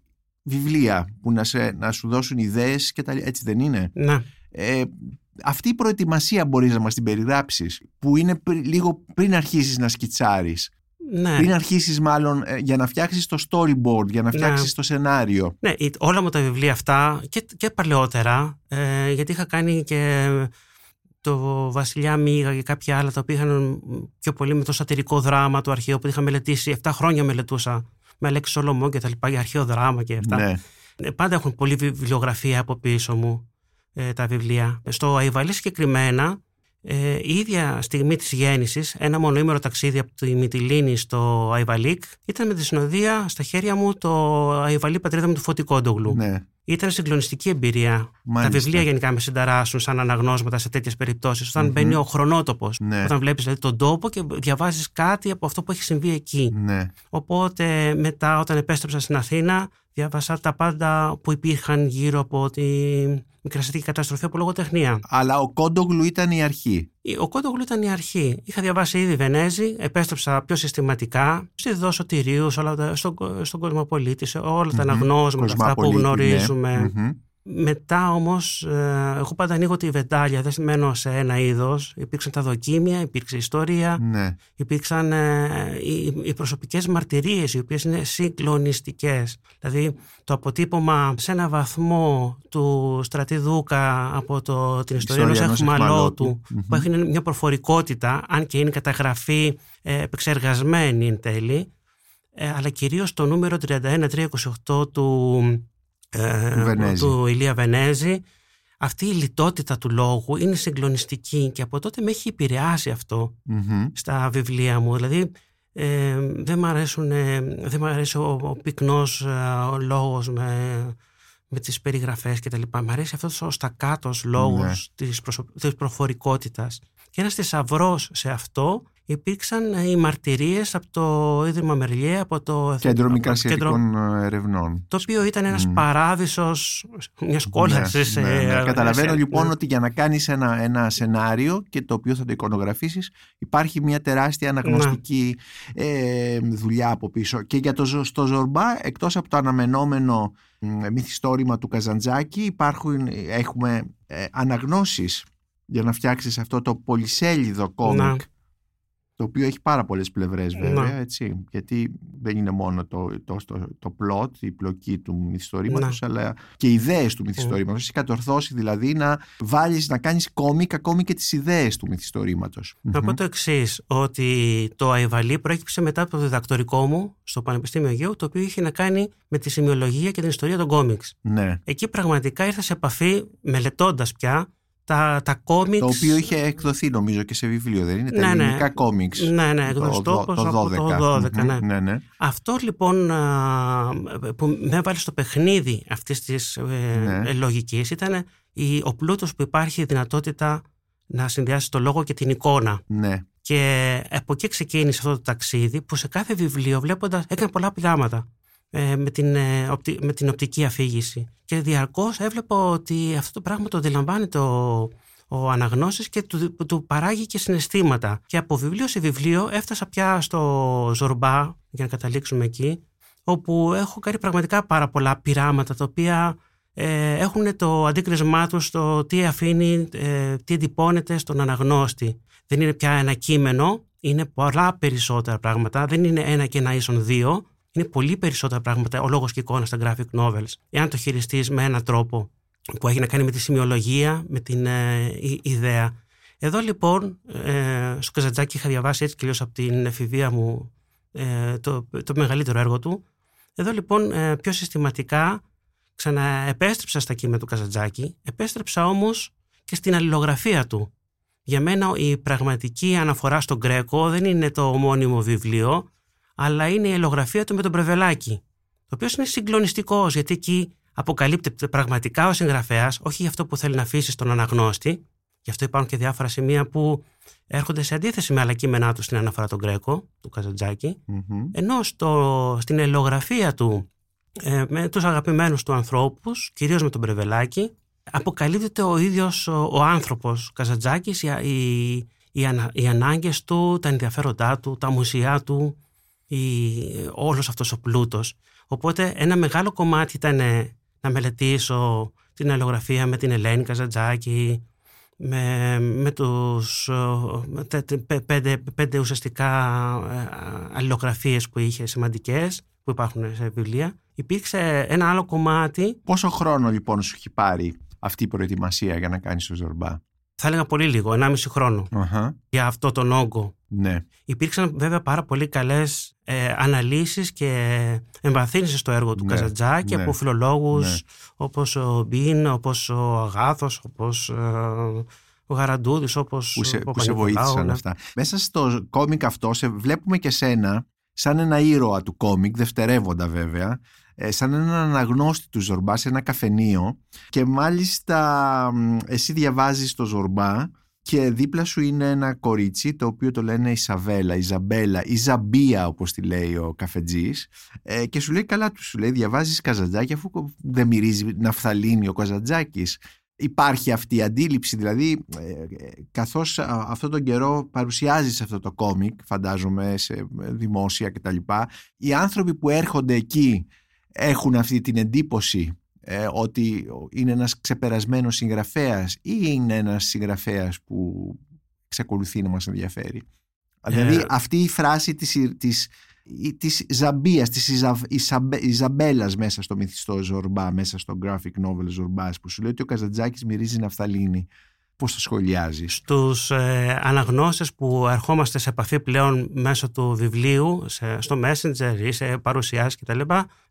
Speaker 1: βιβλία που να, σε, να σου δώσουν ιδέες και τα έτσι δεν είναι;
Speaker 3: Ναι.
Speaker 1: Ε, αυτή η προετοιμασία μπορείς να μας την περιγράψεις που είναι λίγο πριν αρχίσεις να σκιτσάρεις.
Speaker 3: Ναι.
Speaker 1: Πριν αρχίσεις μάλλον ε, για να φτιάξεις το storyboard, για να ναι. φτιάξεις το σενάριο.
Speaker 3: Ναι, όλα μου τα βιβλία αυτά και, και παλαιότερα, ε, γιατί είχα κάνει και το Βασιλιά Μίγα και κάποια άλλα τα οποία είχαν πιο πολύ με το σατυρικό δράμα του αρχαίου που είχα μελετήσει. 7 χρόνια μελετούσα με Αλέξη Σολομό και τα λοιπά για αρχαίο δράμα και αυτά.
Speaker 1: Ναι.
Speaker 3: Ε, πάντα έχουν πολλή βιβλιογραφία από πίσω μου ε, τα βιβλία. Στο Αϊβαλή συγκεκριμένα, ε, η ίδια στιγμή της γέννησης, ένα μονοήμερο ταξίδι από τη Μυτιλίνη στο Αϊβαλίκ, ήταν με τη συνοδεία στα χέρια μου το Αϊβαλή πατρίδα μου του Φωτικόντογλου.
Speaker 1: Ναι.
Speaker 3: Ήταν συγκλονιστική εμπειρία.
Speaker 1: Μάλιστα.
Speaker 3: Τα βιβλία γενικά με συνταράσσουν σαν αναγνώσματα σε τέτοιες περιπτώσεις. Όταν mm-hmm. μπαίνει ο χρονότοπος.
Speaker 1: Ναι.
Speaker 3: Όταν βλέπεις δηλαδή, τον τόπο και διαβάζεις κάτι από αυτό που έχει συμβεί εκεί.
Speaker 1: Ναι.
Speaker 3: Οπότε μετά, όταν επέστρεψα στην Αθήνα, διάβασα τα πάντα που υπήρχαν γύρω από τη μικρασιατική καταστροφή από λογοτεχνία.
Speaker 1: Αλλά ο Κόντογλου ήταν η αρχή.
Speaker 3: Ο Κόντογλου ήταν η αρχή. Είχα διαβάσει ήδη Βενέζη, επέστρεψα πιο συστηματικά στη Δόσο Τυρίου, στον, στον Κοσμοπολίτη, σε όλα τα αναγνώσματα αυτά που ναι. γνωρίζουμε. Μετά όμως, ε, εγώ πάντα ανοίγω τη βεντάλια, δεν μένω σε ένα είδος. Υπήρξαν τα δοκίμια, υπήρξε ιστορία,
Speaker 1: ναι.
Speaker 3: υπήρξαν ε, οι, οι προσωπικές μαρτυρίες, οι οποίες είναι συγκλονιστικές. Δηλαδή, το αποτύπωμα σε ένα βαθμό του Στρατιδούκα από το, την ιστορία ενός εχμαλώτου, που έχει μια προφορικότητα, αν και είναι καταγραφή ε, επεξεργασμένη εν τέλει, ε, αλλά κυρίως το νούμερο 31328 του ε, του Ηλία Βενέζη αυτή η λιτότητα του λόγου είναι συγκλονιστική και από τότε με έχει επηρεάσει στα βιβλία μου δηλαδή ε, δεν, μου αρέσουν, δεν αρέσει ο, ο πυκνός ε, ο λόγος με, με τις περιγραφές και τα λοιπά. Μ' αρέσει αυτός ο στακάτος λόγος ναι. της, προσω... της προφορικότητας. Και ένας θησαυρός σε αυτό υπήρξαν ε, οι μαρτυρίες από το Ίδρυμα Μερλιέ, από το
Speaker 1: Κέντρο Μικρασιατικών κέντρο... Ερευνών.
Speaker 3: Το οποίο ήταν ένας mm. παράδεισος μιας κόλασης.
Speaker 1: Ναι, ναι, ναι. Καταλαβαίνω λοιπόν ότι για να κάνεις ένα, ένα σενάριο και το οποίο θα το εικονογραφήσεις υπάρχει μια τεράστια αναγνωστική ε, δουλειά από πίσω. Και για το στο Ζορμπά, εκτός από το αναμενόμενο μυθιστόρημα του Καζαντζάκη υπάρχουν, έχουμε ε, αναγνώσεις για να φτιάξεις αυτό το πολυσέλιδο κόμικ το οποίο έχει πάρα πολλές πλευρές βέβαια, έτσι, γιατί δεν είναι μόνο το, το, το, το plot, η πλοκή του μυθιστορήματος, αλλά και οι ιδέες του μυθιστορήματος. Έχει κατορθώσει δηλαδή να βάλεις, να κάνεις κόμικ ακόμη και τις ιδέες του μυθιστορήματος.
Speaker 3: Να πω το εξής ότι το Αϊβαλή προέκυψε μετά από το διδακτορικό μου στο Πανεπιστήμιο Αιγαίου, το οποίο είχε να κάνει με τη σημειολογία και την ιστορία των κόμιξ.
Speaker 1: Ναι.
Speaker 3: Εκεί πραγματικά ήρθα σε επαφή, μελετώντας πια, τα, τα κόμιξ.
Speaker 1: Το οποίο είχε εκδοθεί νομίζω και σε βιβλίο, δεν είναι; Ναι, τα ναι. ελληνικά κόμιξ.
Speaker 3: Ναι, ναι, εκδοστό το, το, το, 12. το 12. ναι.
Speaker 1: ναι, ναι.
Speaker 3: Αυτό λοιπόν που με έβαλε στο παιχνίδι αυτής της ε, ναι. λογικής ήταν η, ο πλούτος που υπάρχει η δυνατότητα να συνδυάσει το λόγο και την εικόνα.
Speaker 1: Ναι.
Speaker 3: Και από εκεί ξεκίνησε αυτό το ταξίδι που σε κάθε βιβλίο βλέποντας έκανε πολλά πράγματα. Ε, με, την, ε, με την οπτική αφήγηση. Και διαρκώς έβλεπα ότι αυτό το πράγμα το αντιλαμβάνεται ο, ο αναγνώστης και του, του παράγει και συναισθήματα. Και από βιβλίο σε βιβλίο έφτασα πια στο Ζορμπά, για να καταλήξουμε εκεί, όπου έχω κάνει πραγματικά πάρα πολλά πειράματα τα οποία ε, έχουν το αντίκρισμά τους στο τι αφήνει, ε, τι εντυπώνεται στον αναγνώστη. Δεν είναι πια ένα κείμενο, είναι πολλά περισσότερα πράγματα. Δεν είναι ένα και ένα ίσον δύο. Είναι πολύ περισσότερα πράγματα ο λόγος και εικόνα στα graphic novels. Εάν το χειριστείς με έναν τρόπο που έχει να κάνει με τη σημειολογία, με την ε, ιδέα. Εδώ λοιπόν, ε, στο Καζατζάκι είχα διαβάσει έτσι και από την εφηβεία μου ε, το, το μεγαλύτερο έργο του. Εδώ λοιπόν ε, πιο συστηματικά ξαναεπέστρεψα στα κείμενα του Καζατζάκη, επέστρεψα όμως και στην αλληλογραφία του. Για μένα η πραγματική αναφορά στον Γκρέκο δεν είναι το μόνιμο βιβλίο, αλλά είναι η αλληλογραφία του με τον Πρεβελάκη, το οποίο είναι συγκλονιστικός, γιατί εκεί αποκαλύπτεται πραγματικά ο συγγραφέας, όχι για αυτό που θέλει να αφήσει στον αναγνώστη. Γι' αυτό υπάρχουν και διάφορα σημεία που έρχονται σε αντίθεση με άλλα κείμενά του στην αναφορά τον Γκρέκο, του καζατζακη Ενώ στο, στην ελλογραφία του ε, με τους αγαπημένους του ανθρώπους, κυρίως με τον Πρεβελάκη, αποκαλύπτεται ο ίδιος ο, ο άνθρωπος Καζατζάκης, οι, οι, οι, οι ανάγκες του, τα ενδιαφέροντά του, τα μουσεία του, η, όλος αυτός ο πλούτος. Οπότε ένα μεγάλο κομμάτι ήταν να μελετήσω την αλληλογραφία με την Ελένη Καζατζάκη, με, με τους με πέντε, πέντε ουσιαστικά ε, αλληλογραφίες που είχε σημαντικές που υπάρχουν σε βιβλία. Υπήρξε ένα άλλο κομμάτι.
Speaker 1: Πόσο χρόνο λοιπόν σου έχει πάρει αυτή η προετοιμασία για να κάνεις το Ζορμπά;
Speaker 3: Θα έλεγα πολύ λίγο, 1,5 χρόνο για αυτό τον όγκο.
Speaker 1: Ναι.
Speaker 3: Υπήρξαν βέβαια πάρα πολύ καλές ε, αναλύσεις και εμβαθύνσεις στο έργο του ναι. Καζατζάκη ναι. από φιλολόγους ναι. όπως ο Μπίν, όπως ο Αγάθος, όπως ε, ο Γαραντούδης, όπως
Speaker 1: που σε, που σε βοήθησαν ναι. αυτά. Μέσα στο κόμικ αυτό σε βλέπουμε και σένα σαν ένα ήρωα του κόμικ, δευτερεύοντα βέβαια, ε, σαν έναν αναγνώστη του Ζορμπά σε ένα καφενείο και μάλιστα εσύ διαβάζεις το Ζορμπά και δίπλα σου είναι ένα κορίτσι το οποίο το λένε Ισαβέλα, Ιζαμπέλα, Ιζαμπία όπως τη λέει ο καφετζής. Ε, και σου λέει καλά τους, σου λέει διαβάζεις Καζαντζάκη αφού δεν μυρίζει ναφθαλίνη ο Καζαντζάκης υπάρχει αυτή η αντίληψη δηλαδή ε, καθώς αυτόν τον καιρό παρουσιάζεις αυτό το κόμικ φαντάζομαι σε δημόσια κτλ οι άνθρωποι που έρχονται εκεί έχουν αυτή την εντύπωση ε, ότι είναι ένας ξεπερασμένος συγγραφέας ή είναι ένας συγγραφέας που εξακολουθεί να μας ενδιαφέρει. Δηλαδή ε, αυτή η φράση της, της, της Ζαμπίας, της Ιζαμπέλας μέσα στο μυθιστό Ζορμπά, μέσα στο graphic novel Ζορμπάς που σου λέει ότι ο Καζαντζάκης μυρίζει ναφθαλίνη πώς το σχολιάζεις.
Speaker 3: Στους ε, αναγνώστες που ερχόμαστε σε επαφή πλέον μέσω του βιβλίου, σε, στο Messenger ή σε παρουσιάσεις κτλ.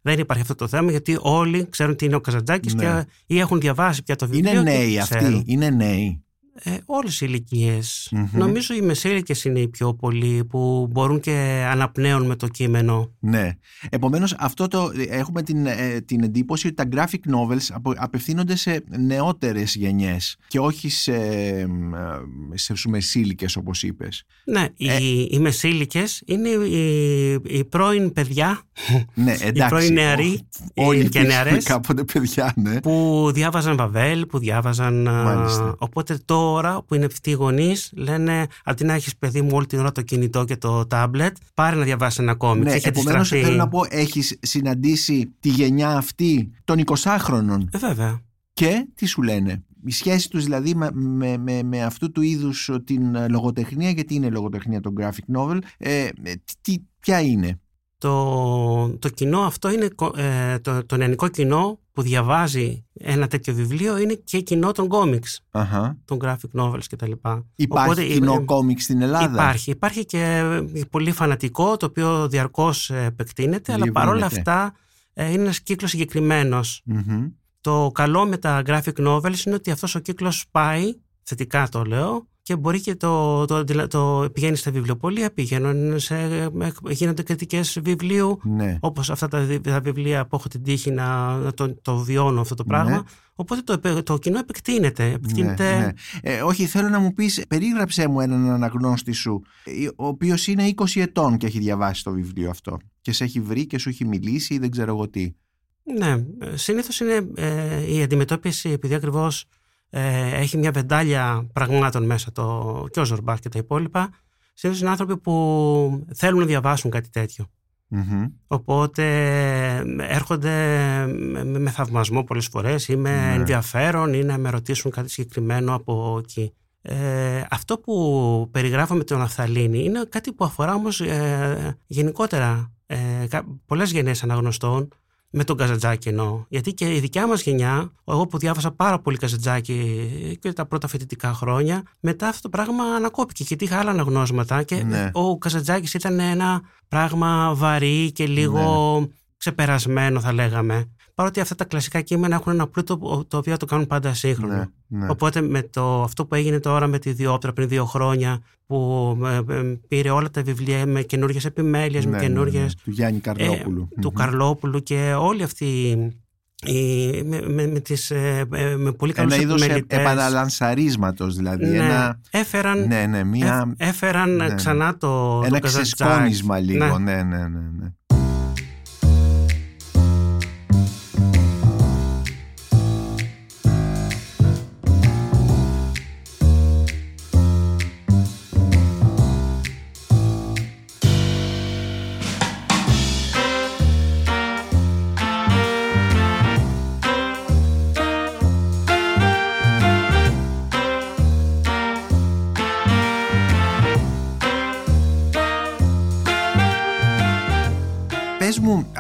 Speaker 3: Δεν υπάρχει αυτό το θέμα γιατί όλοι ξέρουν τι είναι ο Καζαντζάκης ναι. και ή έχουν διαβάσει πια το βιβλίο.
Speaker 1: Είναι νέοι αυτοί, είναι νέοι
Speaker 3: ε, όλες οι ηλικίες. Νομίζω οι μεσήλικες είναι οι πιο πολλοί που μπορούν και αναπνέουν με το κείμενο.
Speaker 1: Ναι. Επομένως αυτό το, έχουμε την, ε, την εντύπωση ότι τα graphic novels απευθύνονται σε νεότερες γενιές και όχι σε, ε, σε μεσήλικες όπως είπες.
Speaker 3: Ναι, ε, οι, οι μεσήλικες είναι οι, οι πρώην παιδιά,
Speaker 1: ναι, εντάξει,
Speaker 3: οι πρώην νεαροί
Speaker 1: όλοι
Speaker 3: και νεαρές
Speaker 1: κάποτε παιδιά, ναι.
Speaker 3: που διάβαζαν Βαβέλ, που διάβαζαν... Οπότε το τώρα που είναι αυτοί οι γονείς λένε αντί να έχεις παιδί μου όλη την ώρα το κινητό και το τάμπλετ, πάρε να διαβάσεις ένα κόμικ.
Speaker 1: Ναι, επομένως θέλω να πω, έχεις συναντήσει τη γενιά αυτή των 20χρονων.
Speaker 3: Ε, βέβαια.
Speaker 1: Και τι σου λένε; Η σχέση τους δηλαδή με, με, με, με αυτού του είδους την λογοτεχνία, γιατί είναι λογοτεχνία το graphic novel, ε, τι, ποια είναι;
Speaker 3: Το, το κοινό αυτό είναι ε, το, το νεανικό κοινό που διαβάζει ένα τέτοιο βιβλίο είναι και κοινό των κόμιξ, των graphic novels κτλ.
Speaker 1: Υπάρχει Οπότε, κοινό κόμιξ στην Ελλάδα;
Speaker 3: Υπάρχει. Υπάρχει και πολύ φανατικό το οποίο διαρκώς επεκτείνεται αλλά παρόλα αυτά ε, είναι ένας κύκλος Το καλό με τα graphic novels είναι ότι αυτός ο κύκλος πάει, θετικά το λέω, και μπορεί και το, το, το, πηγαίνεις στα βιβλιοπολία, πηγαίνουν σε, γίνονται κριτικές βιβλίου,
Speaker 1: ναι.
Speaker 3: όπως αυτά τα, τα, βιβλία που έχω την τύχη να, το, το βιώνω αυτό το πράγμα. Ναι. Οπότε το, το κοινό επεκτείνεται. επεκτείνεται... Ναι, ναι.
Speaker 1: Ε, όχι, θέλω να μου πεις, περίγραψέ μου έναν αναγνώστη σου, ο οποίος είναι 20 ετών και έχει διαβάσει το βιβλίο αυτό και σε έχει βρει και σου έχει μιλήσει ή δεν ξέρω εγώ τι.
Speaker 3: Ναι, συνήθως είναι ε, η αντιμετώπιση επειδή ακριβώς ε, έχει μια βεντάλια πραγμάτων μέσα το, και ο Ζορμπάχ και τα υπόλοιπα. Συνήθως είναι άνθρωποι που θέλουν να διαβάσουν κάτι τέτοιο.
Speaker 1: Μμμ.
Speaker 3: Οπότε έρχονται με, με θαυμασμό πολλές φορές ή με
Speaker 1: Ναι.
Speaker 3: ενδιαφέρον ή να με ρωτήσουν κάτι συγκεκριμένο από εκεί. Ε, αυτό που περιγράφω με τον Αφθαλήνη είναι κάτι που αφορά όμως ε, γενικότερα ε, κα- πολλές γενιές αναγνωστών με τον Καζαντζάκη εννοώ. Γιατί και η δικιά μας γενιά, εγώ που διάβασα πάρα πολύ Καζαντζάκη και τα πρώτα φοιτητικά χρόνια, μετά αυτό το πράγμα ανακόπηκε γιατί είχα άλλα αναγνώσματα και
Speaker 1: Ναι.
Speaker 3: ο Καζαντζάκης ήταν ένα πράγμα βαρύ και λίγο
Speaker 1: Ναι.
Speaker 3: ξεπερασμένο θα λέγαμε. Παρότι αυτά τα κλασικά κείμενα έχουν ένα πλούτο το οποίο το κάνουν πάντα σύγχρονο.
Speaker 1: Ναι, ναι.
Speaker 3: Οπότε με το, αυτό που έγινε τώρα με τη Διόπτρα πριν δύο χρόνια που ε, ε, πήρε όλα τα βιβλία με καινούργιες επιμέλειες,
Speaker 1: Ναι,
Speaker 3: με
Speaker 1: ναι,
Speaker 3: καινούργιες
Speaker 1: ναι. Του Γιάννη Καρλόπουλου.
Speaker 3: ε, του
Speaker 1: Μμμ.
Speaker 3: Καρλόπουλου και όλοι αυτοί οι, με, με, με, τις, ε, ε, με πολύ καλούς
Speaker 1: Ένα είδος ε-
Speaker 3: επιμελητές.
Speaker 1: επαναλανσαρίσματος δηλαδή.
Speaker 3: Ναι,
Speaker 1: Ένα,
Speaker 3: έφεραν,
Speaker 1: ναι, ναι, μία,
Speaker 3: ε, έφεραν
Speaker 1: ναι, ναι.
Speaker 3: ξανά το,
Speaker 1: ένα
Speaker 3: το Καζαντζάκη.
Speaker 1: ξεσκόνισμα λίγο.
Speaker 3: Ναι.
Speaker 1: Ναι, ναι, ναι.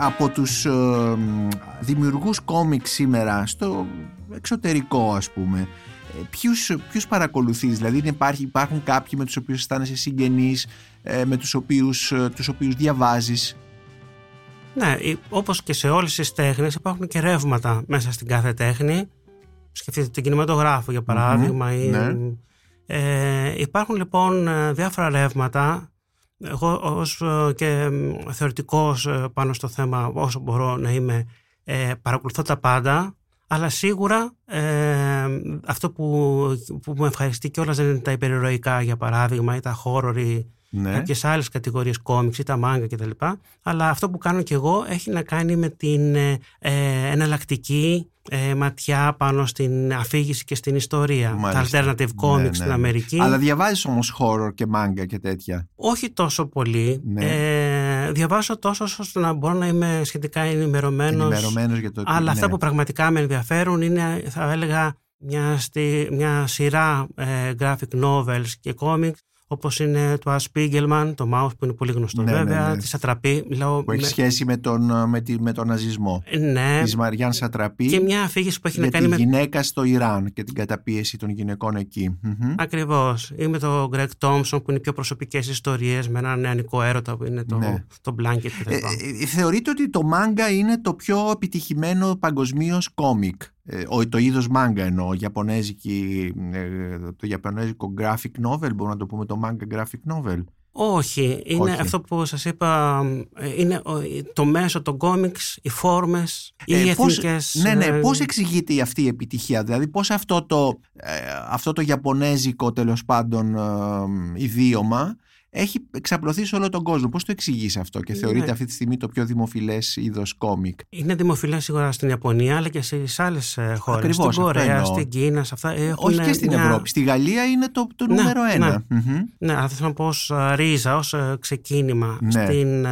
Speaker 1: Από τους ε, μ, δημιουργούς κόμικ σήμερα στο εξωτερικό ας πούμε ε, ποιους, ποιους παρακολουθείς; Δηλαδή είναι υπάρχει, υπάρχουν κάποιοι με τους οποίους αισθάνεσαι συγγενής ε, με τους οποίους, ε, τους οποίους διαβάζεις;
Speaker 3: Ναι, ε, όπως και σε όλες τις τέχνες υπάρχουν και ρεύματα μέσα στην κάθε τέχνη. Σκεφτείτε τον κινηματογράφο για παράδειγμα. ή,
Speaker 1: ναι.
Speaker 3: ε, υπάρχουν λοιπόν ε, διάφορα ρεύματα. Εγώ ως ε, και μ, θεωρητικός ε, πάνω στο θέμα όσο μπορώ να είμαι ε, παρακολουθώ τα πάντα αλλά σίγουρα ε, αυτό που, που με ευχαριστεί κιόλας δεν είναι τα υπερηρωικά για παράδειγμα ή τα horror ή
Speaker 1: ναι.
Speaker 3: κάποιες άλλες κατηγορίες κόμιξ ή τα μάγκα κτλ. Αλλά αυτό που κάνω κι εγώ έχει να κάνει με την ε, ε, εναλλακτική ε, ματιά πάνω στην αφήγηση και στην ιστορία.
Speaker 1: Μάλιστα.
Speaker 3: Τα alternative comics
Speaker 1: Ναι, ναι,
Speaker 3: στην
Speaker 1: ναι.
Speaker 3: Αμερική.
Speaker 1: αλλά διαβάζεις όμως horror και μάγκα και τέτοια;
Speaker 3: Όχι τόσο πολύ.
Speaker 1: Ναι.
Speaker 3: Ε, διαβάζω τόσο ώστε να μπορώ να είμαι σχετικά ενημερωμένος.
Speaker 1: ενημερωμένος για το τι-
Speaker 3: Αλλά
Speaker 1: ναι.
Speaker 3: αυτά που πραγματικά με ενδιαφέρουν είναι, θα έλεγα, μια, στη, μια σειρά ε, graphic novels και comics όπως είναι το Spiegelman, το Mouse που είναι πολύ γνωστό
Speaker 1: Ναι, ναι,
Speaker 3: βέβαια,
Speaker 1: ναι.
Speaker 3: της Σατραπή. Μιλάω
Speaker 1: που έχει
Speaker 3: με-
Speaker 1: σχέση με τον, ε, με, τη- με τον ναζισμό
Speaker 3: Ναι,
Speaker 1: της Μαριάν Σατραπή
Speaker 3: και μια αφήγηση που έχει
Speaker 1: για
Speaker 3: να κάνει
Speaker 1: τη
Speaker 3: με...
Speaker 1: γυναίκα στο Ιράν και την καταπίεση των γυναικών εκεί Μμμ.
Speaker 3: Ακριβώς. Ή με τον Greg Thompson που είναι πιο προσωπικές ιστορίες με ένα νεανικό έρωτα που είναι το,
Speaker 1: Ναι.
Speaker 3: το Blanket κτλ.
Speaker 1: Ε, ε, θεωρείτε ότι το μάγκα είναι το πιο επιτυχημένο παγκοσμίως κόμικ; Ε, ο- το είδος μάγκα εννοώ, γιαπωνέζικη, ε, το γιαπωνέζικο graphic novel, μπορούμε να το πούμε το manga graphic novel;
Speaker 3: Όχι, είναι
Speaker 1: Όχι.
Speaker 3: αυτό που σας είπα, ε, είναι ο- το μέσο, το κόμιξ, οι φόρμες, οι
Speaker 1: Ε, πώς-
Speaker 3: εθνικές...
Speaker 1: ναι, ναι,
Speaker 3: ε,
Speaker 1: πώς εξηγείται η αυτή η επιτυχία, δηλαδή πώς αυτό το, ε, αυτό το γιαπωνέζικο τέλος πάντων ε, ιδίωμα έχει εξαπλωθεί σε όλο τον κόσμο. Πώς το εξηγείς αυτό και
Speaker 3: Ναι.
Speaker 1: θεωρείται αυτή τη στιγμή το πιο δημοφιλές είδος κόμικ;
Speaker 3: Είναι δημοφιλές σίγουρα στην Ιαπωνία αλλά και στις άλλες ε, χώρες.
Speaker 1: Ακριβώς,
Speaker 3: στην
Speaker 1: αυτό
Speaker 3: Κορέα,
Speaker 1: εννοώ.
Speaker 3: στην Κίνα, σε αυτά. έχουν
Speaker 1: Όχι και στην
Speaker 3: μια-
Speaker 1: Ευρώπη. Στη Γαλλία είναι το, το
Speaker 3: Ναι,
Speaker 1: νούμερο ένα.
Speaker 3: ναι.
Speaker 1: Μμμ.
Speaker 3: Ναι, αλλά θέλω να πω ως ε, ρίζα, ως ε, ξεκίνημα.
Speaker 1: Ναι.
Speaker 3: Στην ε,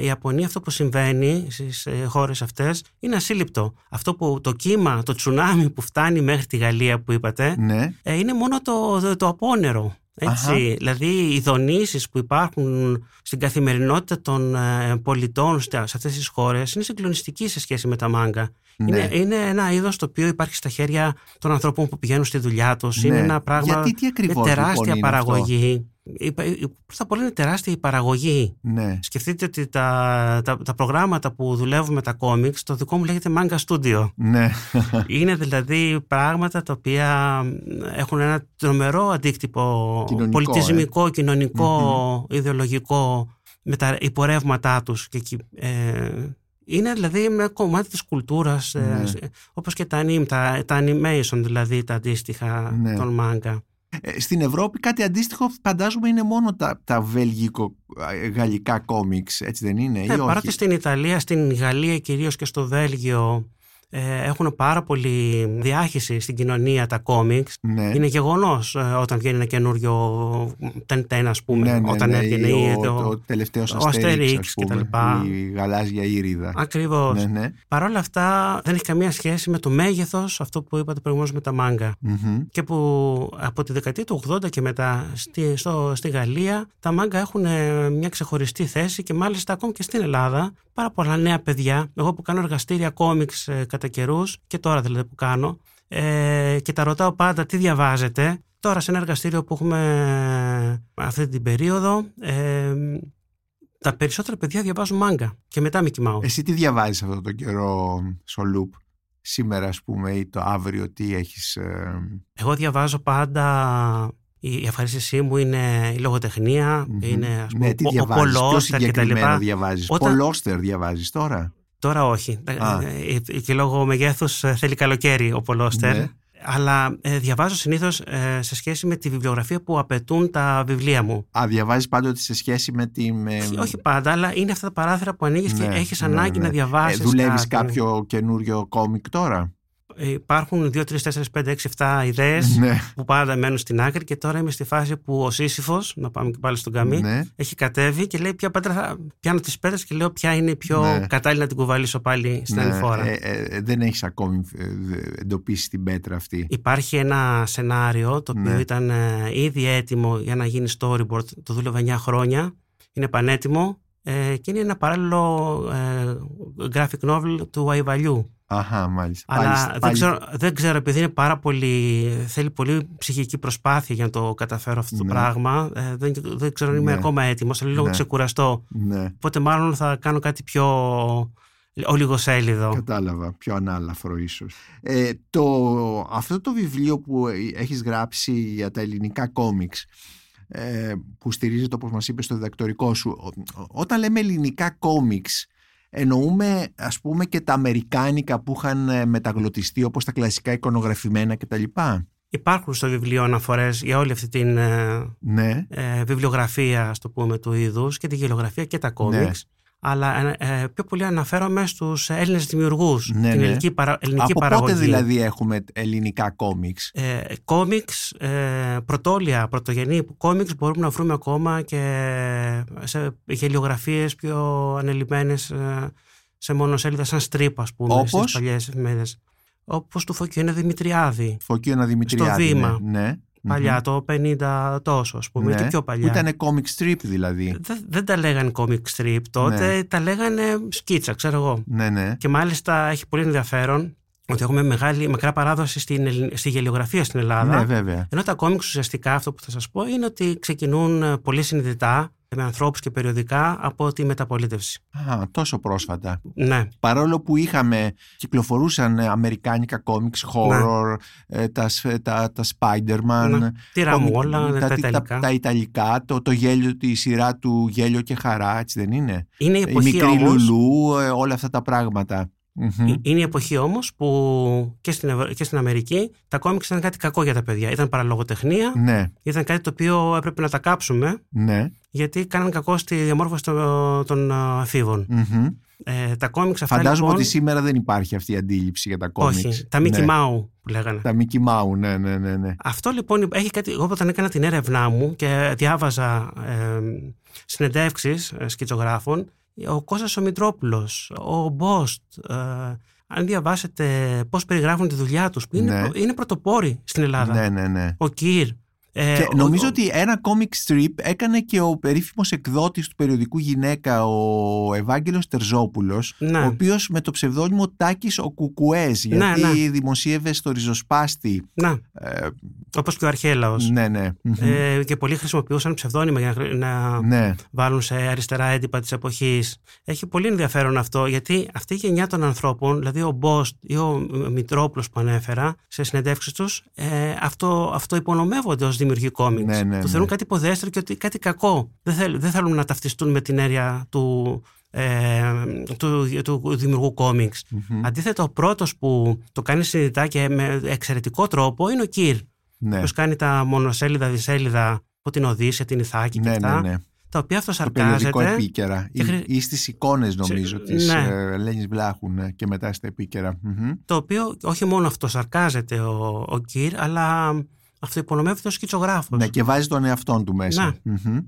Speaker 3: Ιαπωνία αυτό που συμβαίνει στις ε, χώρες αυτές είναι ασύλληπτο. Αυτό που το κύμα, το τσουνάμι που φτάνει μέχρι τη Γαλλία που είπατε,
Speaker 1: Ναι.
Speaker 3: ε, είναι μόνο το, το, το απόνερο. Έτσι.
Speaker 1: Αχα.
Speaker 3: Δηλαδή οι δονήσεις που υπάρχουν στην καθημερινότητα των ε, πολιτών στα- σε αυτές τις χώρες είναι συγκλονιστικοί σε σχέση με τα μάγκα.
Speaker 1: Ναι.
Speaker 3: Είναι, είναι ένα είδος το οποίο υπάρχει στα χέρια των ανθρώπων που πηγαίνουν στη δουλειά τους.
Speaker 1: Ναι.
Speaker 3: Είναι ένα πράγμα
Speaker 1: Γιατί τι
Speaker 3: με
Speaker 1: ακριβώς
Speaker 3: τεράστια
Speaker 1: λοιπόν είναι
Speaker 3: παραγωγή. Υπα- η- Πρώτα απ' όλα είναι τεράστια η παραγωγή.
Speaker 1: Ναι.
Speaker 3: Σκεφτείτε ότι τα, τα, τα προγράμματα που δουλεύουμε τα κόμιξ, το δικό μου λέγεται Manga Studio.
Speaker 1: Ναι.
Speaker 3: Είναι δηλαδή πράγματα τα οποία έχουν ένα τρομερό αντίκτυπο
Speaker 1: Κοινωνικό, ε.
Speaker 3: πολιτισμικό, κοινωνικό, ιδεολογικό με τα υπορεύματά τους. Και, εκεί, ε, είναι δηλαδή με κομμάτι της κουλτούρας, ε,
Speaker 1: Ναι.
Speaker 3: όπως και τα, anim, τα, τα animation δηλαδή, τα αντίστοιχα
Speaker 1: Ναι.
Speaker 3: των manga.
Speaker 1: Ε, στην Ευρώπη κάτι αντίστοιχο φαντάζομαι είναι μόνο τα, τα βέλγικο-γαλλικά κόμιξ, έτσι δεν είναι,
Speaker 3: ναι,
Speaker 1: ή
Speaker 3: Παρότι στην Ιταλία, στην Γαλλία κυρίως και στο Βέλγιο ε, έχουν πάρα πολύ διάχυση στην κοινωνία τα κόμιξ.
Speaker 1: Ναι.
Speaker 3: Είναι γεγονός ε, όταν βγαίνει ένα καινούριο τεν ας πούμε.
Speaker 1: Ναι, ναι,
Speaker 3: όταν
Speaker 1: ναι,
Speaker 3: έβγαινε
Speaker 1: ή
Speaker 3: ή
Speaker 1: ο,
Speaker 3: το,
Speaker 1: ο τελευταίος
Speaker 3: ο
Speaker 1: Αστερίξ,
Speaker 3: Αστερίξ
Speaker 1: ας
Speaker 3: και τα
Speaker 1: πούμε,
Speaker 3: λοιπά.
Speaker 1: η γαλάζια ήριδα.
Speaker 3: Ακριβώς.
Speaker 1: Ναι, ναι.
Speaker 3: Παρ' όλα αυτά δεν έχει καμία σχέση με το μέγεθος αυτό που είπατε προηγουμένως με τα μάγκα.
Speaker 1: Μμμ.
Speaker 3: Και που από τη δεκαετία του 80 και μετά στη, στο, στη Γαλλία τα μάγκα έχουν ε, μια ξεχωριστή θέση και μάλιστα ακόμη και στην Ελλάδα πάρα πολλά νέα παιδιά. Εγώ που κάνω εργαστήρια κόμιξ ε, κατά καιρούς και τώρα δηλαδή που κάνω ε, και τα ρωτάω πάντα τι διαβάζετε. Τώρα σε ένα εργαστήριο που έχουμε ε, αυτή την περίοδο ε, τα περισσότερα παιδιά διαβάζουν μάγκα και μετά Mickey Mouse.
Speaker 1: Εσύ τι διαβάζεις αυτό το καιρό στο loop; Σήμερα ας πούμε ή το αύριο τι έχεις ε,
Speaker 3: Εγώ διαβάζω πάντα. Η η ευχαρίστησή μου είναι η λογοτεχνία,
Speaker 1: μμμ.
Speaker 3: είναι ας πούμε,
Speaker 1: ναι, τι
Speaker 3: ο- ο
Speaker 1: διαβάζεις, ποιο
Speaker 3: Πολόστερ και τα
Speaker 1: συγκεκριμένο
Speaker 3: λοιπά.
Speaker 1: διαβάζεις
Speaker 3: Όταν-
Speaker 1: Πολόστερ διαβάζεις τώρα;
Speaker 3: Τώρα όχι.
Speaker 1: Α.
Speaker 3: Ε, ε, Και λόγω μεγέθους ε, θέλει καλοκαίρι ο Πολόστερ.
Speaker 1: Ναι.
Speaker 3: Αλλά ε, διαβάζω συνήθως ε, σε σχέση με τη βιβλιογραφία που απαιτούν τα βιβλία μου.
Speaker 1: Α, διαβάζεις πάντοτε σε σχέση με τη... Με...
Speaker 3: Όχι- Όχι πάντα, αλλά είναι αυτά τα παράθυρα που ανοίγεις και
Speaker 1: Ναι,
Speaker 3: έχεις
Speaker 1: ναι,
Speaker 3: ανάγκη
Speaker 1: ναι.
Speaker 3: να διαβάσεις
Speaker 1: Ε, δουλεύεις
Speaker 3: κάτι.
Speaker 1: κάποιο καινούριο κόμικ τώρα;
Speaker 3: Ε, Υπάρχουν 2, 3, 4, 5, 6, 7 ιδέες
Speaker 1: Ναι,
Speaker 3: που πάντα μένουν στην άκρη και τώρα είμαι στη φάση που ο Σύσυφος, να πάμε και πάλι στον Καμί,
Speaker 1: ναι.
Speaker 3: έχει κατέβει και λέει ποια πέτρα θα πιάνω τις πέτρες και λέω ποια είναι η πιο
Speaker 1: Ναι.
Speaker 3: κατάλληλη να την κουβαλήσω πάλι στην άλλη
Speaker 1: ναι.
Speaker 3: φορά.
Speaker 1: Ε, ε, δεν έχεις ακόμη ε, δε- εντοπίσει την πέτρα αυτή
Speaker 3: Υπάρχει ένα σενάριο το οποίο
Speaker 1: Ναι.
Speaker 3: ήταν ε, ήδη έτοιμο για να γίνει storyboard, το δούλευα 9 χρόνια, είναι πανέτοιμο ε, και είναι ένα παράλληλο ε, graphic novel του Αϊβαλιού.
Speaker 1: Αχα, μάλιστα.
Speaker 3: Αλλά
Speaker 1: Πάλι-
Speaker 3: δεν,
Speaker 1: πάλι-
Speaker 3: ξέρω, δεν ξέρω, επειδή είναι πάρα πολύ. θέλει πολύ ψυχική προσπάθεια για να το καταφέρω αυτό το
Speaker 1: Ναι.
Speaker 3: πράγμα. Ε, δεν, δεν ξέρω αν είμαι
Speaker 1: Ναι.
Speaker 3: ακόμα έτοιμος. Θα λίγο
Speaker 1: Ναι.
Speaker 3: ξεκουραστώ.
Speaker 1: Ναι,
Speaker 3: Οπότε μάλλον θα κάνω κάτι πιο ολιγοσέλιδο.
Speaker 1: κατάλαβα. Πιο ανάλαφρο ίσως. Ε, το, αυτό το βιβλίο που έχεις γράψει για τα ελληνικά κόμιξ ε, που στηρίζεται όπως μας είπες στο διδακτορικό σου ο- όταν λέμε ελληνικά κόμιξ εννοούμε ας πούμε και τα αμερικάνικα που είχαν ε, μεταγλωτιστεί όπως τα κλασικά εικονογραφημένα κτλ.
Speaker 3: Υπάρχουν στο βιβλίο αναφορές για όλη αυτή την ε,
Speaker 1: Ναι,
Speaker 3: ε, βιβλιογραφία, ας το πούμε, του είδους και τη γεωγραφία και τα κόμιξ. Αλλά ε, πιο πολύ αναφέρομαι στους Έλληνες δημιουργούς,
Speaker 1: Ναι,
Speaker 3: την
Speaker 1: ναι.
Speaker 3: ελληνική, παρα, ελληνική
Speaker 1: από
Speaker 3: παραγωγή.
Speaker 1: πότε δηλαδή έχουμε ελληνικά κόμιξ;
Speaker 3: Ε, κόμιξ, ε, πρωτόλια, πρωτογενή κόμιξ μπορούμε να βρούμε ακόμα και σε γελιογραφίες πιο ανελημμένες ε, σε μονοσέλιδα σαν στρίπ ας πούμε
Speaker 1: Όπως;
Speaker 3: στις παλιές εφημερίδες. Όπως του Φωκιώνα Δημητριάδη,
Speaker 1: Φωκείο ένα Δημητριάδη
Speaker 3: Βήμα.
Speaker 1: ναι, ναι.
Speaker 3: Παλιά το 50 τόσο ας πούμε
Speaker 1: Ναι,
Speaker 3: και πιο
Speaker 1: Που
Speaker 3: παλιά.
Speaker 1: ήταν comic strip δηλαδή.
Speaker 3: Δεν, δεν τα λέγανε comic strip τότε,
Speaker 1: Ναι.
Speaker 3: τα λέγανε σκίτσα ξέρω εγώ.
Speaker 1: Ναι, ναι.
Speaker 3: Και μάλιστα έχει πολύ ενδιαφέρον ότι έχουμε μεγάλη, μακρά παράδοση στην, Ελλην- στη γελιογραφία στην Ελλάδα.
Speaker 1: Ναι, βέβαια.
Speaker 3: Ενώ τα κόμιξ ουσιαστικά αυτό που θα σας πω είναι ότι ξεκινούν ε, πολύ συνειδητά με ανθρώπους και περιοδικά από τη μεταπολίτευση.
Speaker 1: Α, τόσο πρόσφατα.
Speaker 3: Ναι,
Speaker 1: Παρόλο που είχαμε, κυκλοφορούσαν ε, αμερικάνικα κόμιξ, horror, ε, τα, σ- τα, τα Spider-Man,
Speaker 3: ναι. τη Ραμόλα,
Speaker 1: κόμικ-
Speaker 3: τα,
Speaker 1: τα,
Speaker 3: Ιταλικά.
Speaker 1: τα Ιταλικά, το, το γέλιο, τη σειρά του Γέλιο και Χαρά, έτσι δεν είναι;
Speaker 3: είναι, η
Speaker 1: Η
Speaker 3: εποχή
Speaker 1: μικρή
Speaker 3: όμως,
Speaker 1: Λουλού, ε, όλα αυτά τα πράγματα. Μμμ.
Speaker 3: είναι η εποχή όμως που και στην, Ευρω- και στην Αμερική τα κόμιξ ήταν κάτι κακό για τα παιδιά. Ήταν παραλογοτεχνία,
Speaker 1: Ναι,
Speaker 3: ήταν κάτι το οποίο έπρεπε να τα κάψουμε
Speaker 1: ναι.
Speaker 3: γιατί κάναν κακό στη διαμόρφωση των, των ε, εφήβων.
Speaker 1: Μμμ.
Speaker 3: Ε, τα κόμιξ αυτά
Speaker 1: Φαντάζομαι
Speaker 3: λοιπόν,
Speaker 1: ότι σήμερα δεν υπάρχει αυτή η αντίληψη για τα κόμιξ.
Speaker 3: όχι, τα Mickey
Speaker 1: ναι.
Speaker 3: Mouse που λέγανε.
Speaker 1: Τα Mickey Mouse, ναι, ναι, ναι. ναι.
Speaker 3: Αυτό λοιπόν έχει κάτι. Εγώ όταν έκανα την έρευνά μου και διάβαζα ε, συνεντεύξεις ε, σκητσογράφων, ο Κώστας ο Μητρόπουλος, ο Μπόστ, ε, αν διαβάσετε πώς περιγράφουν τη δουλειά τους, που είναι,
Speaker 1: Ναι.
Speaker 3: προ- είναι πρωτοπόροι στην Ελλάδα.
Speaker 1: ναι, ναι, ναι.
Speaker 3: Ο Κύρ. Ε,
Speaker 1: Και
Speaker 3: ο-
Speaker 1: νομίζω
Speaker 3: ο-
Speaker 1: ότι ένα comic strip έκανε και ο περίφημος εκδότης του περιοδικού Γυναίκα, ο Ευάγγελος Τερζόπουλος,
Speaker 3: Ναι.
Speaker 1: ο οποίος με το ψευδόνυμο Τάκης ο Κουκουές, γιατί
Speaker 3: ναι.
Speaker 1: δημοσίευε στο ριζοσπάστη.
Speaker 3: Να,
Speaker 1: Ε,
Speaker 3: όπως και ο Αρχέλαος.
Speaker 1: ναι, ναι. Μμμ.
Speaker 3: Ε, και πολλοί χρησιμοποιούσαν ψευδόνυμα για να, χρη- να
Speaker 1: ναι.
Speaker 3: βάλουν σε αριστερά έντυπα της εποχής. Έχει πολύ ενδιαφέρον αυτό, γιατί αυτή η γενιά των ανθρώπων, δηλαδή ο Μπόστ ή ο Μητρόπουλος που ανέφερα σε συνεντεύξεις τους, ε, αυτό, αυτό υπονομεύονται ως δημιουργοί κόμιξ.
Speaker 1: Ναι, ναι,
Speaker 3: το
Speaker 1: ναι.
Speaker 3: θεωρούν κάτι υποδέστερο και ότι κάτι κακό. Δεν, θέλ, δεν θέλουν να ταυτιστούν με την έννοια του, ε, του, του δημιουργού κόμιξ.
Speaker 1: Μμμ.
Speaker 3: Αντίθετα, ο πρώτος που το κάνει συνειδητά και με εξαιρετικό τρόπο είναι ο Κύρ.
Speaker 1: Ναι.
Speaker 3: Ποιος κάνει τα μονοσέλιδα, δισέλιδα από την Οδύσσια, την Ιθάκη και
Speaker 1: Ναι,
Speaker 3: αυτά.
Speaker 1: ναι, ναι.
Speaker 3: Τα οποία αυτός
Speaker 1: Το περιοδικό
Speaker 3: σαρκάζεται.
Speaker 1: επίκαιρα.
Speaker 3: και
Speaker 1: Ή,
Speaker 3: χρη-
Speaker 1: ή στις εικόνες νομίζω
Speaker 3: Σε-
Speaker 1: της
Speaker 3: ναι.
Speaker 1: ε, Ελένης Βλάχου ναι, και μετά στα επίκαιρα. Μμμ.
Speaker 3: Το οποίο όχι μόνο αυτός σαρκάζεται ο, ο Κυρ, αλλά αυτοϋπονομεύεται ο σκητσογράφος.
Speaker 1: Ναι, και βάζει τον εαυτόν του μέσα. Μμμ.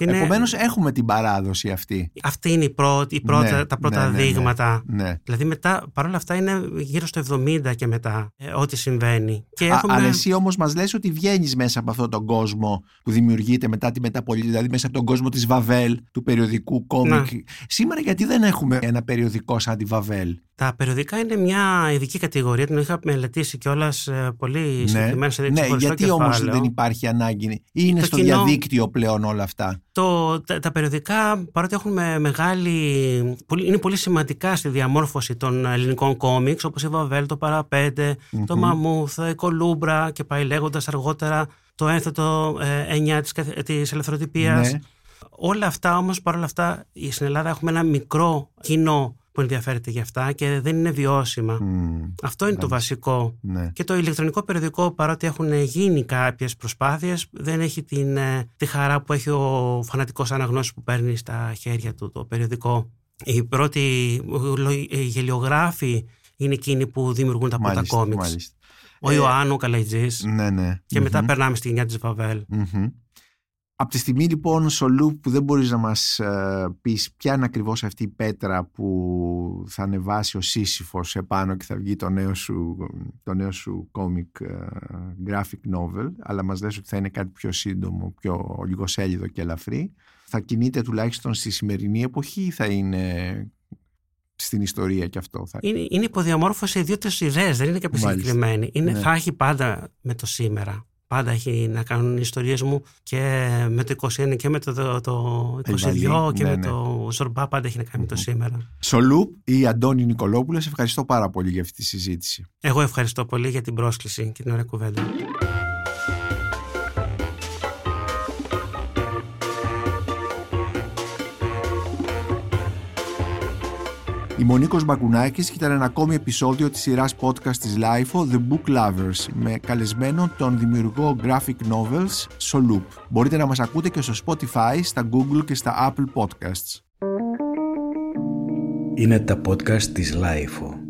Speaker 3: Είναι-
Speaker 1: Επομένως έχουμε την παράδοση αυτή.
Speaker 3: Αυτή είναι η πρώτη, η πρώτα,
Speaker 1: Ναι,
Speaker 3: τα πρώτα
Speaker 1: ναι, ναι, ναι.
Speaker 3: δείγματα.
Speaker 1: Ναι.
Speaker 3: Δηλαδή μετά, παρόλα αυτά είναι γύρω στο 70 και μετά ε, ό,τι συμβαίνει. Και
Speaker 1: Α,
Speaker 3: έχουμε...
Speaker 1: αλλά εσύ όμως μας λες ότι βγαίνεις μέσα από αυτόν τον κόσμο που δημιουργείται μετά τη μεταπολίτευση, δηλαδή μέσα από τον κόσμο της Βαβέλ, του περιοδικού κόμικ. Σήμερα γιατί δεν έχουμε ένα περιοδικό σαν τη Βαβέλ;
Speaker 3: Τα περιοδικά είναι μια ειδική κατηγορία, την είχα μελετήσει κιόλας πολύ συγκεκριμένα σε
Speaker 1: ναι
Speaker 3: ξεχωριστό
Speaker 1: γιατί όμως
Speaker 3: κεφάλαιο.
Speaker 1: δεν υπάρχει ανάγκη; Ή είναι
Speaker 3: Το
Speaker 1: στο
Speaker 3: κοινό-
Speaker 1: διαδίκτυο πλέον όλα αυτά;
Speaker 3: Το, τα, τα περιοδικά, παρότι έχουν με μεγάλη, πολύ, είναι πολύ σημαντικά στη διαμόρφωση των ελληνικών κόμιξ, όπως η Βαβέλ, το Παραπέντε, το Μαμούθ, η Κολούμπρα και πάει λέγοντας αργότερα το ένθετο ε, 9 της, καθ- της ελευθεροτυπίας.
Speaker 1: Ναι.
Speaker 3: Όλα αυτά όμως, παρόλα αυτά, στην Ελλάδα έχουμε ένα μικρό κοινό που ενδιαφέρεται για αυτά και δεν είναι βιώσιμα.
Speaker 1: Μμ,
Speaker 3: Αυτό είναι το βασικό.
Speaker 1: ναι.
Speaker 3: Και το ηλεκτρονικό περιοδικό, παρότι έχουν γίνει κάποιες προσπάθειες, δεν έχει την, ε, τη χαρά που έχει ο φανατικός αναγνώστης που παίρνει στα χέρια του το περιοδικό. Οι πρώτοι λο- οι γελιογράφοι είναι εκείνοι που δημιουργούν τα πρώτα
Speaker 1: Μάλιστα,
Speaker 3: κόμιξ.
Speaker 1: μάλιστα.
Speaker 3: Ο
Speaker 1: Ε,
Speaker 3: Ιωάννου Καλαϊτζής
Speaker 1: Ναι, ναι.
Speaker 3: και μετά
Speaker 1: Μμμ.
Speaker 3: περνάμε στη γενιά της Βαβέλ.
Speaker 1: Μμμ. Από τη στιγμή λοιπόν στο loop που δεν μπορείς να μας ε, πεις ποια είναι ακριβώς αυτή η πέτρα που θα ανεβάσει ο Σύσυφος επάνω και θα βγει το νέο σου, το νέο σου comic ε, graphic novel αλλά μας λες ότι θα είναι κάτι πιο σύντομο, πιο λιγοσέλιδο και ελαφρύ θα κινείται τουλάχιστον στη σημερινή εποχή ή θα είναι στην ιστορία και αυτό θα...
Speaker 3: Είναι, είναι υποδιαμόρφωση δύο τρεις ιδέες, δεν είναι κάποια
Speaker 1: Μάλιστα.
Speaker 3: συγκεκριμένη. Είναι,
Speaker 1: Ναι.
Speaker 3: Θα έχει πάντα με το σήμερα. Πάντα έχει να κάνουν οι ιστορίες μου και με το 21 και με το, το, το 22
Speaker 1: Αϊβαλή,
Speaker 3: και
Speaker 1: ναι,
Speaker 3: με
Speaker 1: ναι.
Speaker 3: το Ζορμπά πάντα έχει να κάνει με το σήμερα.
Speaker 1: Στο loop η Αντώνη Νικολόπουλα σε ευχαριστώ πάρα πολύ για αυτή τη συζήτηση.
Speaker 3: Εγώ ευχαριστώ πολύ για την πρόσκληση και την ωραία κουβέντα.
Speaker 1: Η Μονίκος Μπακουνάκης και ήταν ένα ακόμη επεισόδιο της σειράς podcast της LIFO The Book Lovers με καλεσμένο τον δημιουργό graphic novels Solup. Μπορείτε να μας ακούτε και στο Spotify, στα Google και στα Apple Podcasts.
Speaker 2: Είναι τα podcast της Lifeo.